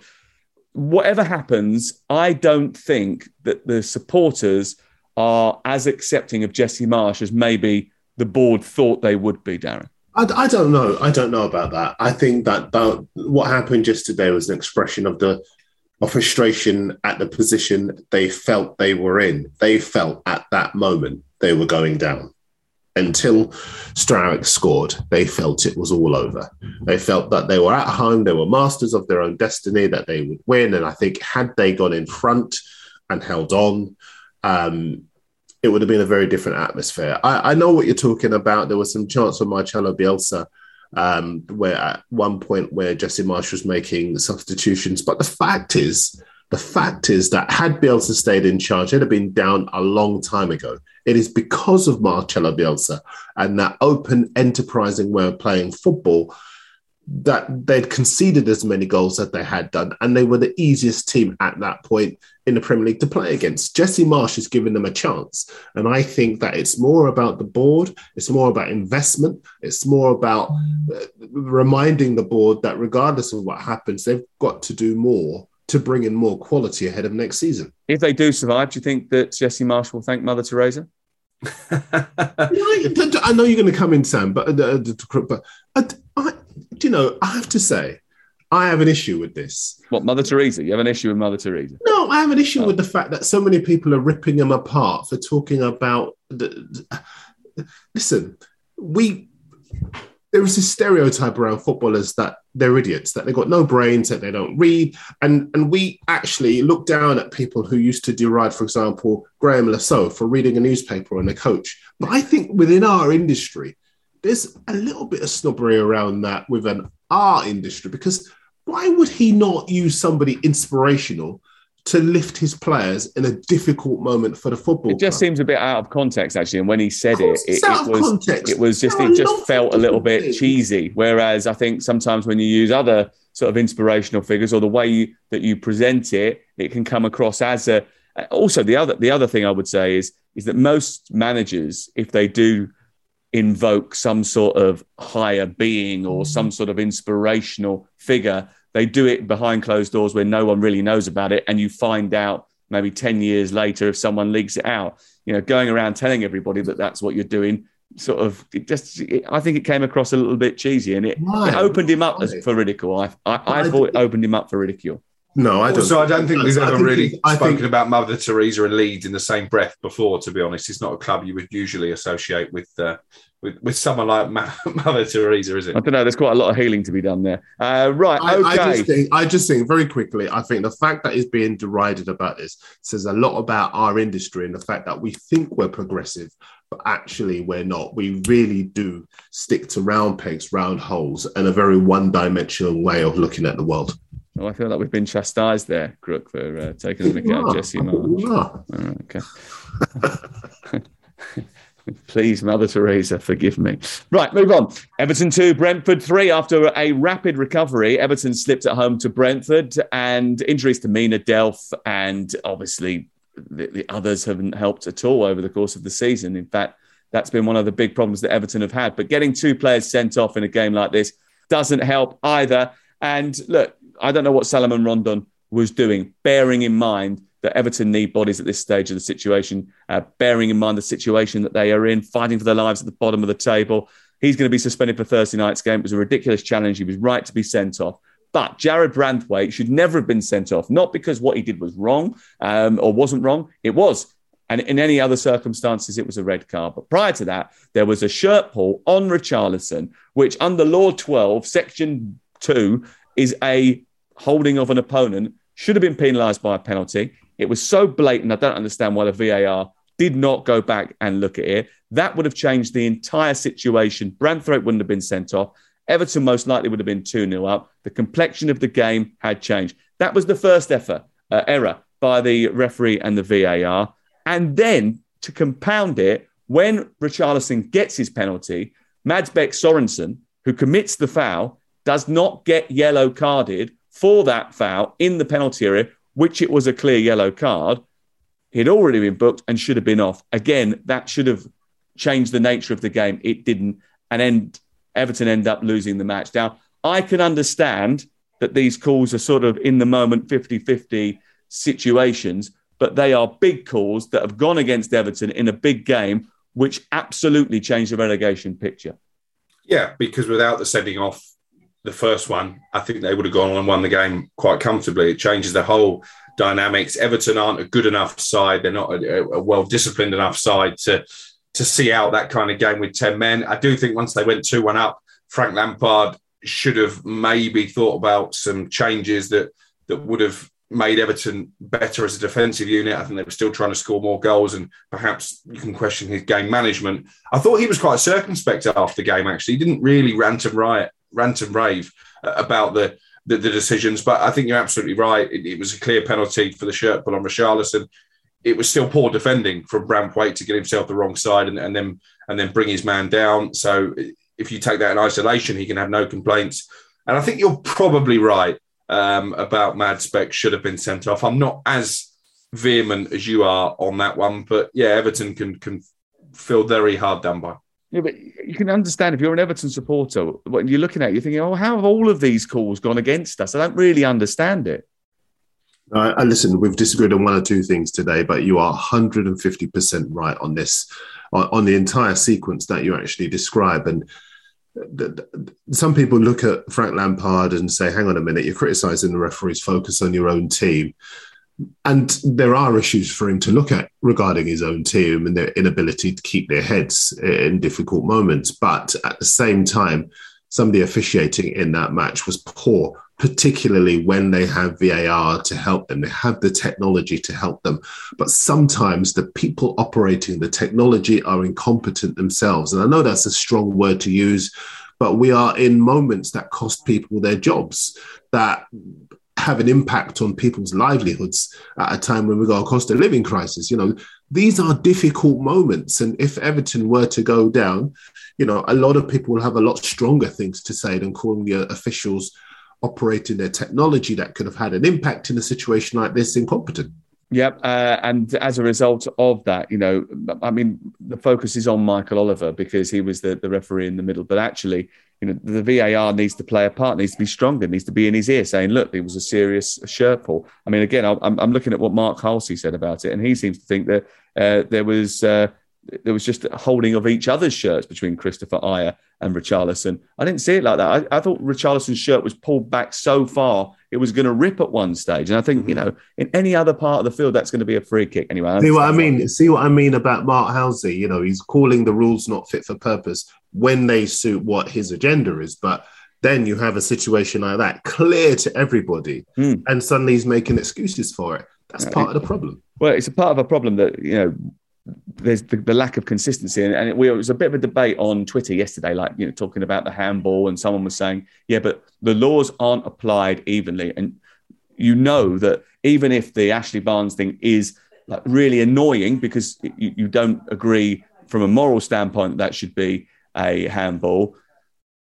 Whatever happens, I don't think that the supporters are as accepting of Jesse Marsch as maybe the board thought they would be, Darren. I, I don't know. I don't know about that. I think that, that what happened yesterday was an expression of the of frustration at the position they felt they were in. They felt at that moment they were going down until Struijk scored, they felt it was all over. They felt that they were at home, they were masters of their own destiny, that they would win. And I think had they gone in front and held on, um, it would have been a very different atmosphere. I, I, know what you're talking about. There was some chance for Marcelo Bielsa, um, where at one point where Jesse Marsch was making substitutions. But the fact is, the fact is that had Bielsa stayed in charge, it would have been down a long time ago. It is because of Marcelo Bielsa and that open, enterprising way of playing football that they'd conceded as many goals as they had done, and they were the easiest team at that point in the Premier League to play against. Jesse Marsch is giving them a chance, and I think that it's more about the board, it's more about investment, it's more about uh, reminding the board that regardless of what happens, they've got to do more to bring in more quality ahead of next season. If they do survive, do you think that Jesse Marsch will thank Mother Teresa? I know you're going to come in, Sam, but uh, but I, I, you know, I have to say, I have an issue with this. What Mother Teresa? You have an issue with Mother Teresa? No, I have an issue oh. with the fact that so many people are ripping them apart for talking about. The, listen, we there is this stereotype around footballers that they're idiots, that they've got no brains, that they don't read. And, and we actually look down at people who used to deride, for example, Graeme Le Saux for reading a newspaper and a coach. But I think within our industry, there's a little bit of snobbery around that within our industry because why would he not use somebody inspirational to lift his players in a difficult moment for the football. It just club. seems a bit out of context, actually. And when he said it, it, it was context. it was just it just felt a little bit cheesy. Whereas I think sometimes when you use other sort of inspirational figures or the way that you present it, it can come across as a. Also, the other the other thing I would say is is that most managers, if they do invoke some sort of higher being or mm. some sort of inspirational figure, they do it behind closed doors where no one really knows about it, and you find out maybe 10 years later if someone leaks it out. You know, going around telling everybody that that's what you're doing, sort of, it just, it, I think it came across a little bit cheesy and it, right. it opened him up right. for ridicule. I, I, I thought it opened him up for ridicule. No, I don't. Also, I don't think we've ever really spoken think... about Mother Teresa and Leeds in the same breath before. To be honest, it's not a club you would usually associate with uh, with, with someone like Mother Teresa, is it? I don't know. There's quite a lot of healing to be done there. Uh, right. I, okay. I just, think, I just think very quickly. I think the fact that that is being derided about this says a lot about our industry and the fact that we think we're progressive, but actually we're not. We really do stick to round pegs, round holes, and a very one-dimensional way of looking at the world. Well, I feel like we've been chastised there, Crook, for uh, taking a look at Jesse Marsch. okay. Please, Mother Teresa, forgive me. Right, move on. Everton 2, Brentford 3. After a rapid recovery, Everton slipped at home to Brentford, and injuries to Mina Delph and obviously the, the, others haven't helped at all over the course of the season. In fact, that's been one of the big problems that Everton have had. But getting two players sent off in a game like this doesn't help either. And look, I don't know what Salomon Rondon was doing, bearing in mind that Everton need bodies at this stage of the situation, uh, bearing in mind the situation that they are in, fighting for their lives at the bottom of the table. He's going to be suspended for Thursday night's game. It was a ridiculous challenge. He was right to be sent off. But Jared Branthwaite should never have been sent off, not because what he did was wrong um, or wasn't wrong. It was. And in any other circumstances, it was a red card. But prior to that, there was a shirt pull on Richarlison, which under Law 12, Section 2, is a holding of an opponent, should have been penalised by a penalty. It was so blatant. I don't understand why the VAR did not go back and look at it. That would have changed the entire situation. Branthwaite wouldn't have been sent off. Everton most likely would have been 2 0 up. The complexion of the game had changed. That was the first effort, uh, error by the referee and the VAR. And then to compound it, when Richarlison gets his penalty, Mads Bech Sorensen, who commits the foul, does not get yellow carded for that foul in the penalty area, which it was a clear yellow card, he'd already been booked and should have been off. Again, that should have changed the nature of the game. It didn't. And then Everton end up losing the match. Now, I can understand that these calls are sort of in the moment 50 50 situations, but they are big calls that have gone against Everton in a big game, which absolutely changed the relegation picture. Yeah, because without the sending off the first one, I think they would have gone on and won the game quite comfortably. It changes the whole dynamics. Everton aren't a good enough side. They're not a, a well disciplined enough side to to see out that kind of game with 10 men. I do think once they went 2 1 up, Frank Lampard should have maybe thought about some changes that that would have made Everton better as a defensive unit. I think they were still trying to score more goals, and perhaps you can question his game management. I thought he was quite circumspect after the game. Actually, he didn't really rant and riot rant and rave about the, the, the decisions. But I think you're absolutely right. It, it, was a clear penalty for the shirt pull on Richarlison. It was still poor defending from Branthwaite to get himself the wrong side and, and then and then bring his man down. So if you take that in isolation, he can have no complaints. And I think you're probably right um, about Mads Bech should have been sent off. I'm not as vehement as you are on that one, but yeah, Everton can can feel very hard done by. Yeah, but you can understand if you're an Everton supporter, when you're looking at you're thinking, oh, how have all of these calls gone against us? I don't really understand it. Uh, and listen, we've disagreed on one or two things today, but you are 150% right on this, on, on the entire sequence that you actually describe. And some people look at Frank Lampard and say, hang on a minute, you're criticizing the referee's focus on your own team. And there are issues for him to look at regarding his own team and their inability to keep their heads in difficult moments. But at the same time, some of the officiating in that match was poor, particularly when they have VAR to help them. They have the technology to help them. But sometimes the people operating the technology are incompetent themselves. And I know that's a strong word to use, but we are in moments that cost people their jobs, that have an impact on people's livelihoods at a time when we got a cost of living crisis. You know, these are difficult moments. And if Everton were to go down, you know, a lot of people will have a lot stronger things to say than calling the officials operating their technology that could have had an impact in a situation like this incompetent. Yep. Uh, and as a result of that, you know, I mean, the focus is on Michael Oliver because he was the, the referee in the middle. But actually, you know, the VAR needs to play a part, needs to be stronger, needs to be in his ear saying, look, it was a serious shirt pull. I mean, again, I'm, I'm looking at what Mark Halsey said about it, and he seems to think that uh, there was. Uh, there was just a holding of each other's shirts between Kristoffer Ajer and Richarlison. I didn't see it like that. I, I thought Richarlison's shirt was pulled back so far it was going to rip at one stage. And I think, you know, in any other part of the field, that's going to be a free kick anyway. I see what I mean? See what I mean about Mark Halsey? You know, he's calling the rules not fit for purpose when they suit what his agenda is. But then you have a situation like that clear to everybody, mm. and suddenly he's making excuses for it. That's part of the problem. Well, it's a part of a problem that, you know, there's the, the, lack of consistency, and, and it, it, was a bit of a debate on Twitter yesterday, like you know, talking about the handball, and someone was saying, "Yeah, but the laws aren't applied evenly," and you know that even if the Ashley Barnes thing is like really annoying because you, you don't agree from a moral standpoint that should be a handball,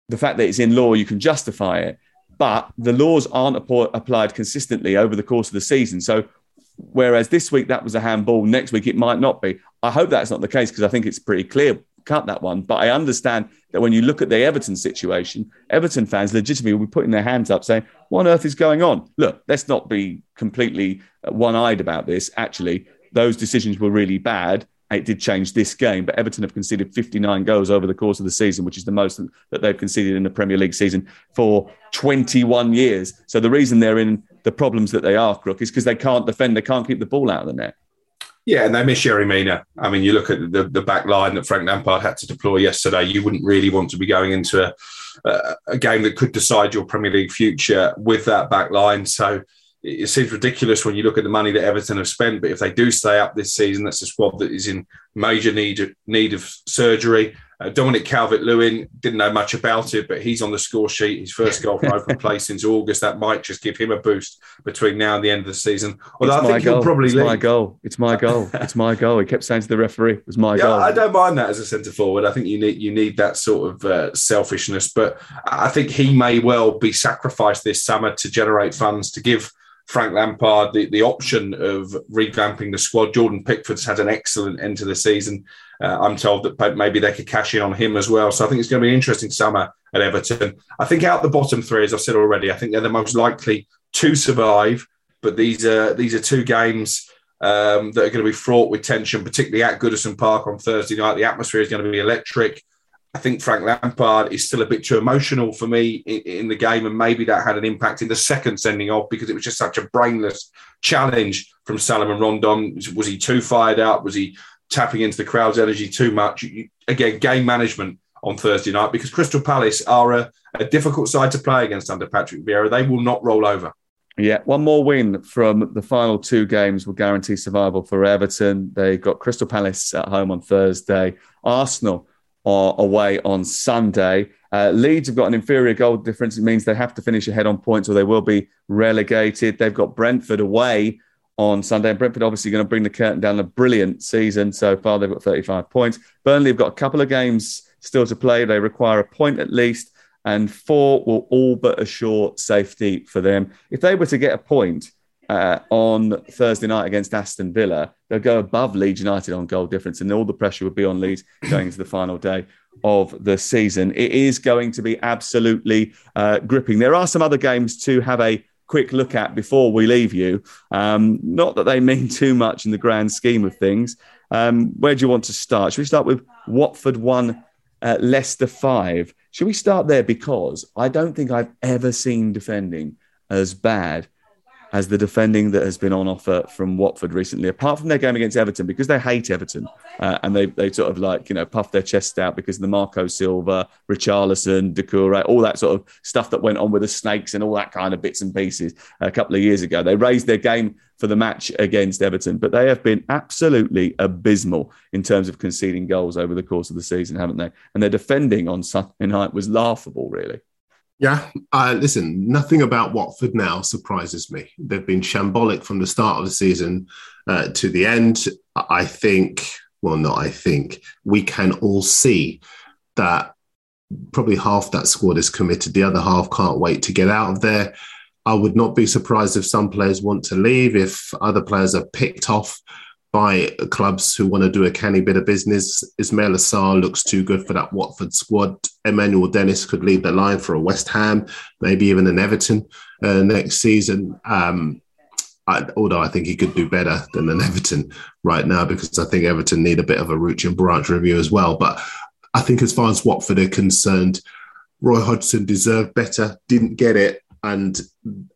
the fact that it's in law, you can justify it. But the laws aren't applied consistently over the course of the season. So Whereas this week that was a handball, next week it might not be. I hope that's not the case because I think it's pretty clear cut that one. But I understand that when you look at the Everton situation, Everton fans legitimately will be putting their hands up saying, What on earth is going on? Look, let's not be completely uh, one eyed about this. Actually, those decisions were really bad it did change this game, but Everton have conceded 59 goals over the course of the season, which is the most that they've conceded in the Premier League season for 21 years. So the reason they're in the problems that they are, Crook, is because they can't defend, they can't keep the ball out of the net. Yeah, and they miss Yerry Mina. I mean, you look at the, the back line that Frank Lampard had to deploy yesterday. You wouldn't really want to be going into a, a, a game that could decide your Premier League future with that back line. So it seems ridiculous when you look at the money that Everton have spent. But if they do stay up this season, that's a squad that is in major need need of surgery. Uh, Dominic Calvert-Lewin didn't know much about it, but he's on the score sheet. His first goal from open play since August. That might just give him a boost between now and the end of the season. Although it's I think goal. he'll probably it's leave. my goal. It's my goal. It's my goal. He kept saying to the referee, "It was my yeah, goal." I don't mind that as a centre forward. I think you need you need that sort of uh, selfishness, but I think he may well be sacrificed this summer to generate funds to give Frank Lampard the, the option of revamping the squad. Jordan Pickford's had an excellent end to the season. Uh, I'm told that maybe they could cash in on him as well. So I think it's going to be an interesting summer at Everton. I think out the bottom three, as I've said already, I think they're the most likely to survive. But these are these are two games um, that are going to be fraught with tension, particularly at Goodison Park on Thursday night. The atmosphere is going to be electric. I think Frank Lampard is still a bit too emotional for me in, in, the game, and maybe that had an impact in the second sending off because it was just such a brainless challenge from Salomon Rondon. Was he too fired up? Was he tapping into the crowd's energy too much? Again, game management on Thursday night because Crystal Palace are a, a difficult side to play against under Patrick Vieira. They will not roll over. Yeah, one more win from the final two games will guarantee survival for Everton. They got Crystal Palace at home on Thursday. Arsenal are away on Sunday. Uh, Leeds have got an inferior goal difference. It means they have to finish ahead on points or they will be relegated. They've got Brentford away on Sunday. And Brentford obviously going to bring the curtain down. A brilliant season so far. They've got 35 points. Burnley have got a couple of games still to play. They require a point at least. and four will all but assure safety for them. If they were to get a point uh, on Thursday night against Aston Villa, they'll go above Leeds United on goal difference, and all the pressure would be on Leeds going into the final day of the season. It is going to be absolutely uh, gripping. There are some other games to have a quick look at before we leave you. Um, not that they mean too much in the grand scheme of things. Um, where do you want to start? Should we start with Watford 1, uh, Leicester 5? Should we start there? Because I don't think I've ever seen defending as bad as the defending that has been on offer from Watford recently, apart from their game against Everton, because they hate Everton uh, and they, they sort of like, you know, puff their chest out because of the Marco Silva, Richarlison, Doucouré, all that sort of stuff that went on with the Snakes and all that kind of bits and pieces a couple of years ago. They raised their game for the match against Everton, but they have been absolutely abysmal in terms of conceding goals over the course of the season, haven't they? And their defending on Sunday night was laughable, really. Yeah, uh, listen, nothing about Watford now surprises me. They've been shambolic from the start of the season uh, to the end. I think, well, not I think, we can all see that probably half that squad is committed. The other half can't wait to get out of there. I would not be surprised if some players want to leave, if other players are picked off by clubs who want to do a canny bit of business. Ismaila Sarr looks too good for that Watford squad. Emmanuel Dennis could leave the line for a West Ham, maybe even an Everton uh, next season. Um, I, although I think he could do better than an Everton right now because I think Everton need a bit of a root and branch review as well. But I think as far as Watford are concerned, Roy Hodgson deserved better, didn't get it. And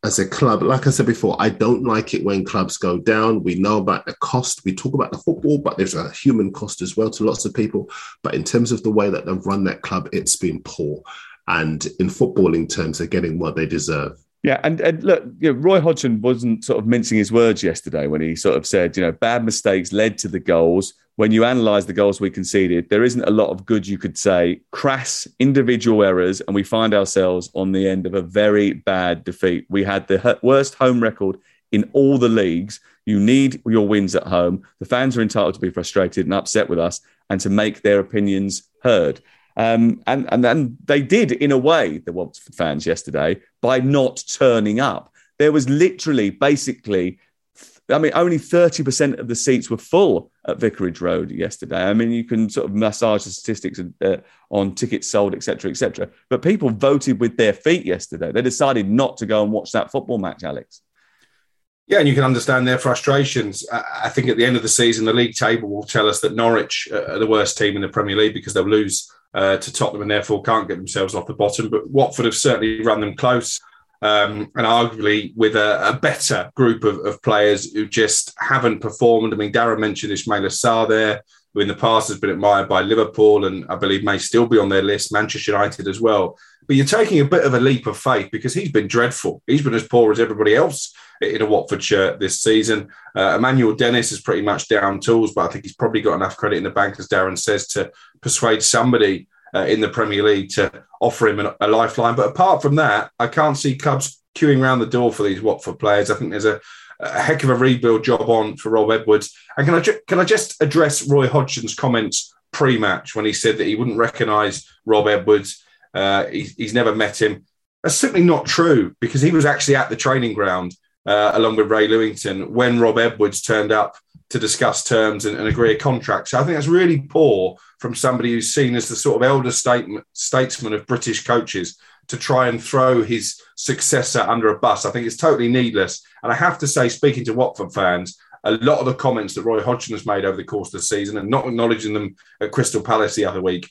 as a club, like I said before, I don't like it when clubs go down. We know about the cost. We talk about the football, but there's a human cost as well to lots of people. But in terms of the way that they've run that club, it's been poor. And in footballing terms, they're getting what they deserve. Yeah, and, and look, you know, Roy Hodgson wasn't sort of mincing his words yesterday when he sort of said, you know, bad mistakes led to the goals when you analyse the goals we conceded, there isn't a lot of good you could say. Crass individual errors, and we find ourselves on the end of a very bad defeat. We had the worst home record in all the leagues. You need your wins at home. The fans are entitled to be frustrated and upset with us and to make their opinions heard. Um, and, and then they did, in a way, the Watford fans yesterday, by not turning up. There was literally, basically, I mean, only 30% of the seats were full at Vicarage Road yesterday. I mean, you can sort of massage the statistics uh, on tickets sold, etc., etc. But people voted with their feet yesterday. They decided not to go and watch that football match, Alex. Yeah, and you can understand their frustrations. I think at the end of the season, the league table will tell us that Norwich are the worst team in the Premier League because they'll lose uh, to Tottenham and therefore can't get themselves off the bottom. But Watford have certainly run them close um, and arguably with a, a better group of, of, players who just haven't performed. I mean, Darren mentioned Ismaila Sarr there, who in the past has been admired by Liverpool and I believe may still be on their list, Manchester United as well. But you're taking a bit of a leap of faith because he's been dreadful. He's been as poor as everybody else in a Watford shirt this season. Uh, Emmanuel Dennis is pretty much down tools, but I think he's probably got enough credit in the bank, as Darren says, to persuade somebody uh, in the Premier League to offer him a, a, lifeline. But apart from that, I can't see clubs queuing around the door for these Watford players. I think there's a, a heck of a rebuild job on for Rob Edwards. And can I ju- can I just address Roy Hodgson's comments pre-match when he said that he wouldn't recognise Rob Edwards? Uh, he, he's never met him. That's simply not true because he was actually at the training ground uh, along with Ray Lewington when Rob Edwards turned up to discuss terms and, and, agree a contract. So I think that's really poor from somebody who's seen as the sort of elder statesman of British coaches to try and throw his successor under a bus. I think it's totally needless. And I have to say, speaking to Watford fans, a lot of the comments that Roy Hodgson has made over the course of the season and not acknowledging them at Crystal Palace the other week,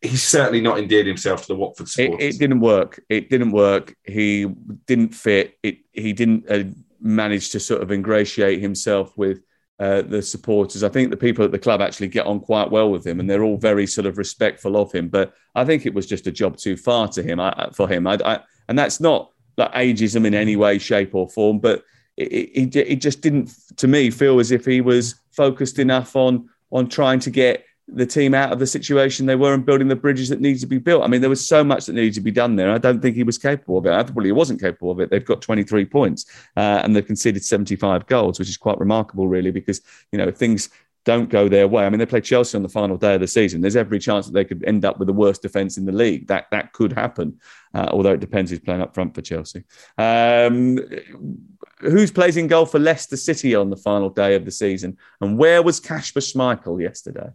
he's certainly not endeared himself to the Watford supporters. It, it didn't work. It didn't work. He didn't fit. It. He didn't uh, manage to sort of ingratiate himself with uh, the supporters. I think the people at the club actually get on quite well with him, and they're all very sort of respectful of him. But I think it was just a job too far to him I, for him. I, I, and that's not like ageism in any way, shape, or form. But it, it, it just didn't, to me, feel as if he was focused enough on on trying to get the team out of the situation they were and building the bridges that needed to be built. I mean, there was so much that needed to be done there. I don't think he was capable of it. I he wasn't capable of it. They've got 23 points uh, and they've conceded 75 goals, which is quite remarkable, really, because, you know, things don't go their way. I mean, they play Chelsea on the final day of the season. There's every chance that they could end up with the worst defence in the league. That that could happen, uh, although it depends who's playing up front for Chelsea. Um, who's plays in goal for Leicester City on the final day of the season, and where was Kasper Schmeichel yesterday?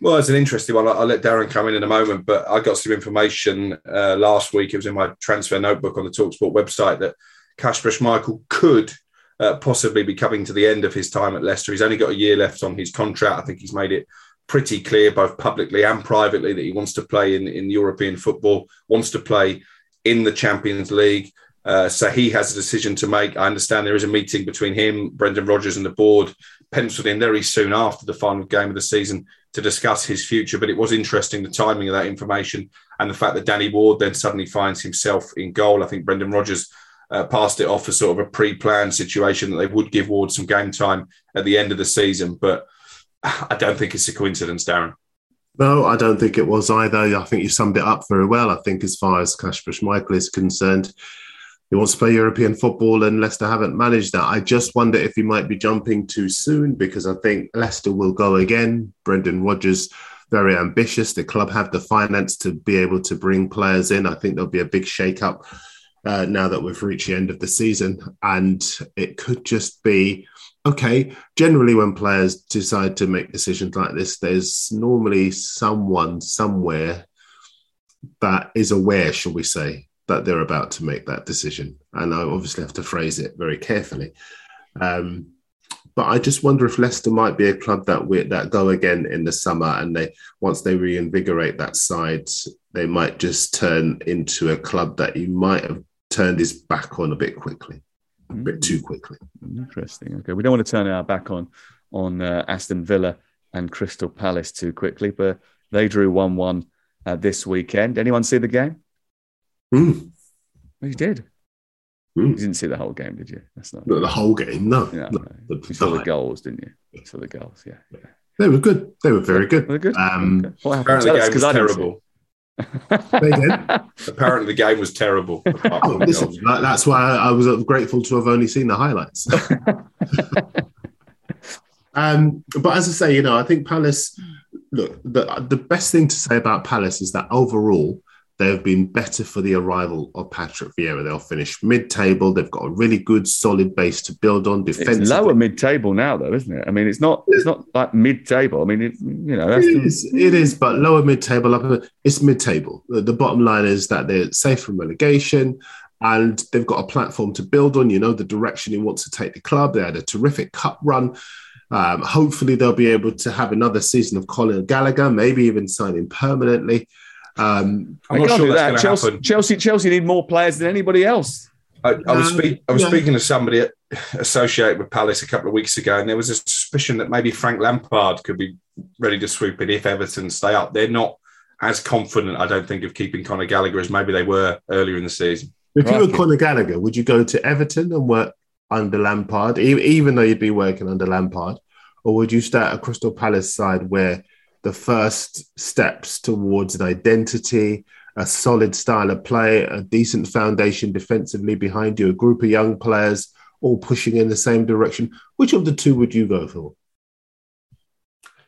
Well, it's an interesting one. I'll let Darren come in in a moment, but I got some information uh, last week. It was in my transfer notebook on the Talksport website that Kasper Schmeichel could uh, possibly be coming to the end of his time at Leicester. He's only got a year left on his contract. I think he's made it pretty clear, both publicly and privately, that he wants to play in, in European football, wants to play in the Champions League. Uh, so he has a decision to make. I understand there is a meeting between him, Brendan Rodgers, and the board penciled in very soon after the final game of the season to discuss his future. But it was interesting the timing of that information and the fact that Danny Ward then suddenly finds himself in goal. I think Brendan Rodgers uh, passed it off as sort of a pre-planned situation that they would give Ward some game time at the end of the season. But I don't think it's a coincidence, Darren. No, I don't think it was either. I think you summed it up very well. I think as far as Kasper Schmeichel is concerned, he wants to play European football, and Leicester haven't managed that. I just wonder if he might be jumping too soon because I think Leicester will go again. Brendan Rodgers, very ambitious. The club have the finance to be able to bring players in. I think there'll be a big shake-up uh, now that we've reached the end of the season. And it could just be okay. Generally, when players decide to make decisions like this, there's normally someone somewhere that is aware, shall we say, that they're about to make that decision. And I obviously have to phrase it very carefully. Um, but I just wonder if Leicester might be a club that we, that go again in the summer, and they once they reinvigorate that side, they might just turn into a club that you might have turned his back on a bit quickly, a bit too quickly. Interesting. Okay, we don't want to turn our back on on uh, Aston Villa and Crystal Palace too quickly, but they drew one-one uh, this weekend. Anyone see the game? Mm. you did. Mm. You didn't see the whole game, did you? That's not the whole game. No, yeah, no. no. you saw the goals, didn't you? You saw the goals. Yeah, yeah. They were good. They were very good. They were good. Um, okay. What Apparently, the game was terrible. they did. Apparently, the game was terrible. Oh, listen, that, that's why I was grateful to have only seen the highlights. um, but as I say, you know, I think Palace. Look, the the best thing to say about Palace is that overall they have been better for the arrival of Patrick Vieira. They'll finish mid-table. They've got a really good, solid base to build on. Defensively, it's lower mid-table now, though, isn't it? I mean, it's not. It's not like mid-table. I mean, it, you know, it is. It is, but lower mid-table. Up, it's mid-table. The, the bottom line is that they're safe from relegation. And they've got a platform to build on. You know the direction he wants to take the club. They had a terrific cup run. Um, hopefully, they'll be able to have another season of Conor Gallagher, maybe even sign him permanently. Um, I'm not sure that's Chelsea, happen. Chelsea, Chelsea need more players than anybody else. I, I was, Um, speak, I was yeah. speaking to somebody associated with Palace a couple of weeks ago, and there was a suspicion that maybe Frank Lampard could be ready to swoop in if Everton stay up. They're not as confident, I don't think, of keeping Conor Gallagher as maybe they were earlier in the season. If you were Crikey. Conor Gallagher, would you go to Everton and work under Lampard, even though you'd be working under Lampard, or would you start a Crystal Palace side where the first steps towards an identity, a solid style of play, a decent foundation defensively behind you, a group of young players all pushing in the same direction? Which of the two would you go for?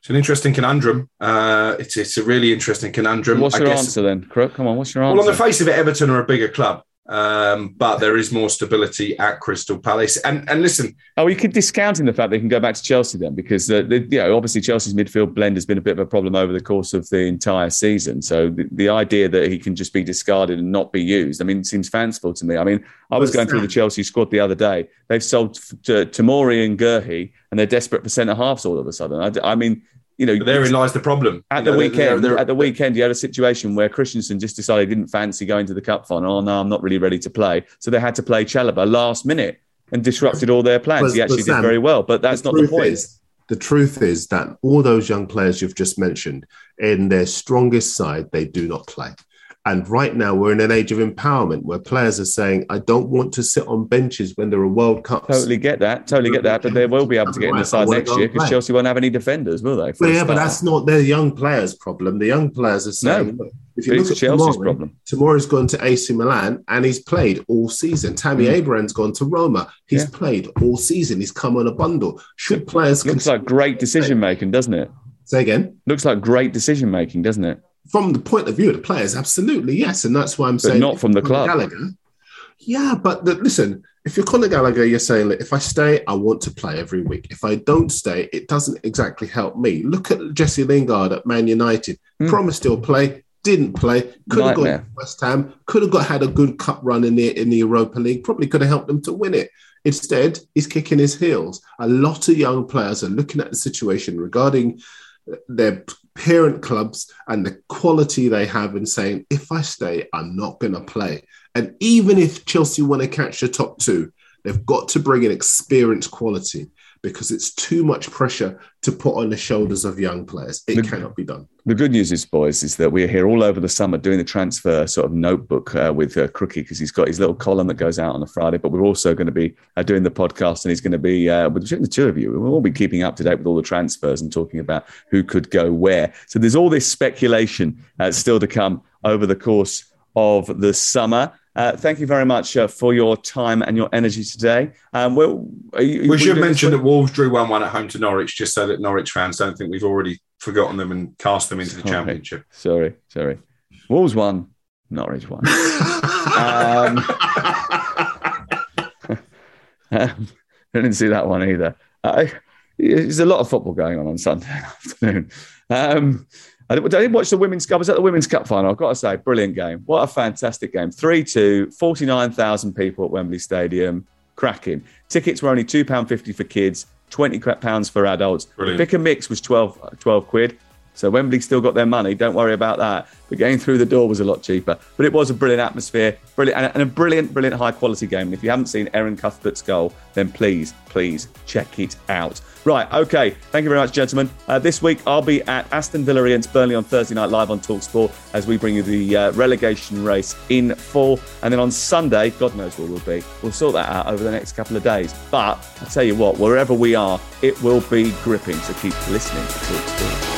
It's an interesting conundrum. Uh, it's, it's a really interesting conundrum. What's I your guess- answer then, Crook? Come on, what's your answer? Well, answer? on the face of it, Everton are a bigger club, um, but there is more stability at Crystal Palace. And and listen, Oh, you could discounting the fact they can go back to Chelsea then, because uh, the, you know obviously Chelsea's midfield blend has been a bit of a problem over the course of the entire season. So the, the idea that he can just be discarded and not be used, I mean, seems fanciful to me. I mean, I was going through the Chelsea squad the other day. They've sold to Tomori and Guehi, and they're desperate for centre halves all of a sudden. I mean, you know, therein lies the problem. At You the know, they're- weekend, they're- at the weekend, you had a situation where Christensen just decided he didn't fancy going to the cup final. Oh no, I'm not really ready to play. So they had to play Chalobah last minute and disrupted all their plans. But- he actually but did very well, but that's not the point. Is, the truth is that all those young players you've just mentioned, in their strongest side, they do not play. And right now, we're in an age of empowerment where players are saying, I don't want to sit on benches when there are World Cups. Totally get that. Totally get that. But they will be able to get in the side next year because Chelsea won't have any defenders, will they? Well, yeah, but that's not their young players' problem. The young players are saying, No, if you look at Chelsea's problem. Tomori's gone to AC Milan and he's played all season. Tammy Mm. Abraham's gone to Roma. He's Yeah. played all season. He's come on a bundle. Should players Looks like great decision making, doesn't it? Say again. Looks like great decision making, doesn't it? From the point of view of the players, absolutely yes, and that's why I'm But saying not from the club. Gallagher. Yeah, but the, listen, if you're Conor Gallagher, you're saying that if I stay, I want to play every week. If I don't stay, it doesn't exactly help me. Look at Jesse Lingard at Man United. Hmm. Promised he'll play, didn't play. Could have gone. To West Ham. Could have got had a good cup run in the in the Europa League. Probably could have helped them to win it. Instead, he's kicking his heels. A lot of young players are looking at the situation regarding their parent clubs and the quality they have and saying, if I stay, I'm not going to play. And even if Chelsea want to catch the top two, they've got to bring in experienced quality because it's too much pressure to put on the shoulders of young players. It cannot be done. The good news is, boys, is that we're here all over the summer doing the transfer sort of notebook uh, with uh, Crookie because he's got his little column that goes out on a Friday. But we're also going to be uh, doing the podcast, and he's going to be uh, with the two of you. We'll all be keeping up to date with all the transfers and talking about who could go where. So there's all this speculation uh, still to come over the course of the summer. Uh, thank you very much uh, for your time and your energy today. Um, well, you, We should mention that Wolves drew 1 1 at home to Norwich, just so that Norwich fans don't think we've already forgotten them and cast them into the championship. Sorry, sorry. Wolves won, Norwich won. um, I didn't see that one either. Uh, there's a lot of football going on on Sunday afternoon. Um, I didn't, I didn't watch the Women's Cup. I was at the Women's Cup final. I've got to say, brilliant game. What a fantastic game. 3 2, 49,000 people at Wembley Stadium. Cracking. Tickets were only £2.50 for kids, £20 for adults. Brilliant. Pick and mix was 12, 12 quid. So Wembley still got their money. Don't worry about that. But getting through the door was a lot cheaper. But it was a brilliant atmosphere, brilliant, and a- brilliant, brilliant high quality game. And if you haven't seen Erin Cuthbert's goal, then please, please check it out. Right, okay. Thank you very much, gentlemen. Uh, this week I'll be at Aston Villa against Burnley on Thursday night live on Talksport as we bring you the uh, relegation race in full. And then on Sunday, God knows where we'll be. We'll sort that out over the next couple of days. But I tell you what, wherever we are, it will be gripping. So keep listening to Talksport.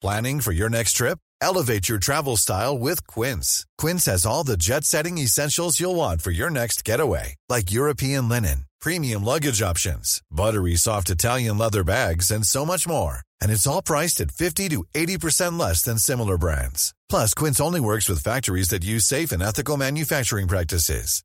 Planning for your next trip? Elevate your travel style with Quince. Quince has all the jet setting essentials you'll want for your next getaway, like European linen, premium luggage options, buttery soft Italian leather bags, and so much more. And it's all priced at 50 to 80% less than similar brands. Plus, Quince only works with factories that use safe and ethical manufacturing practices.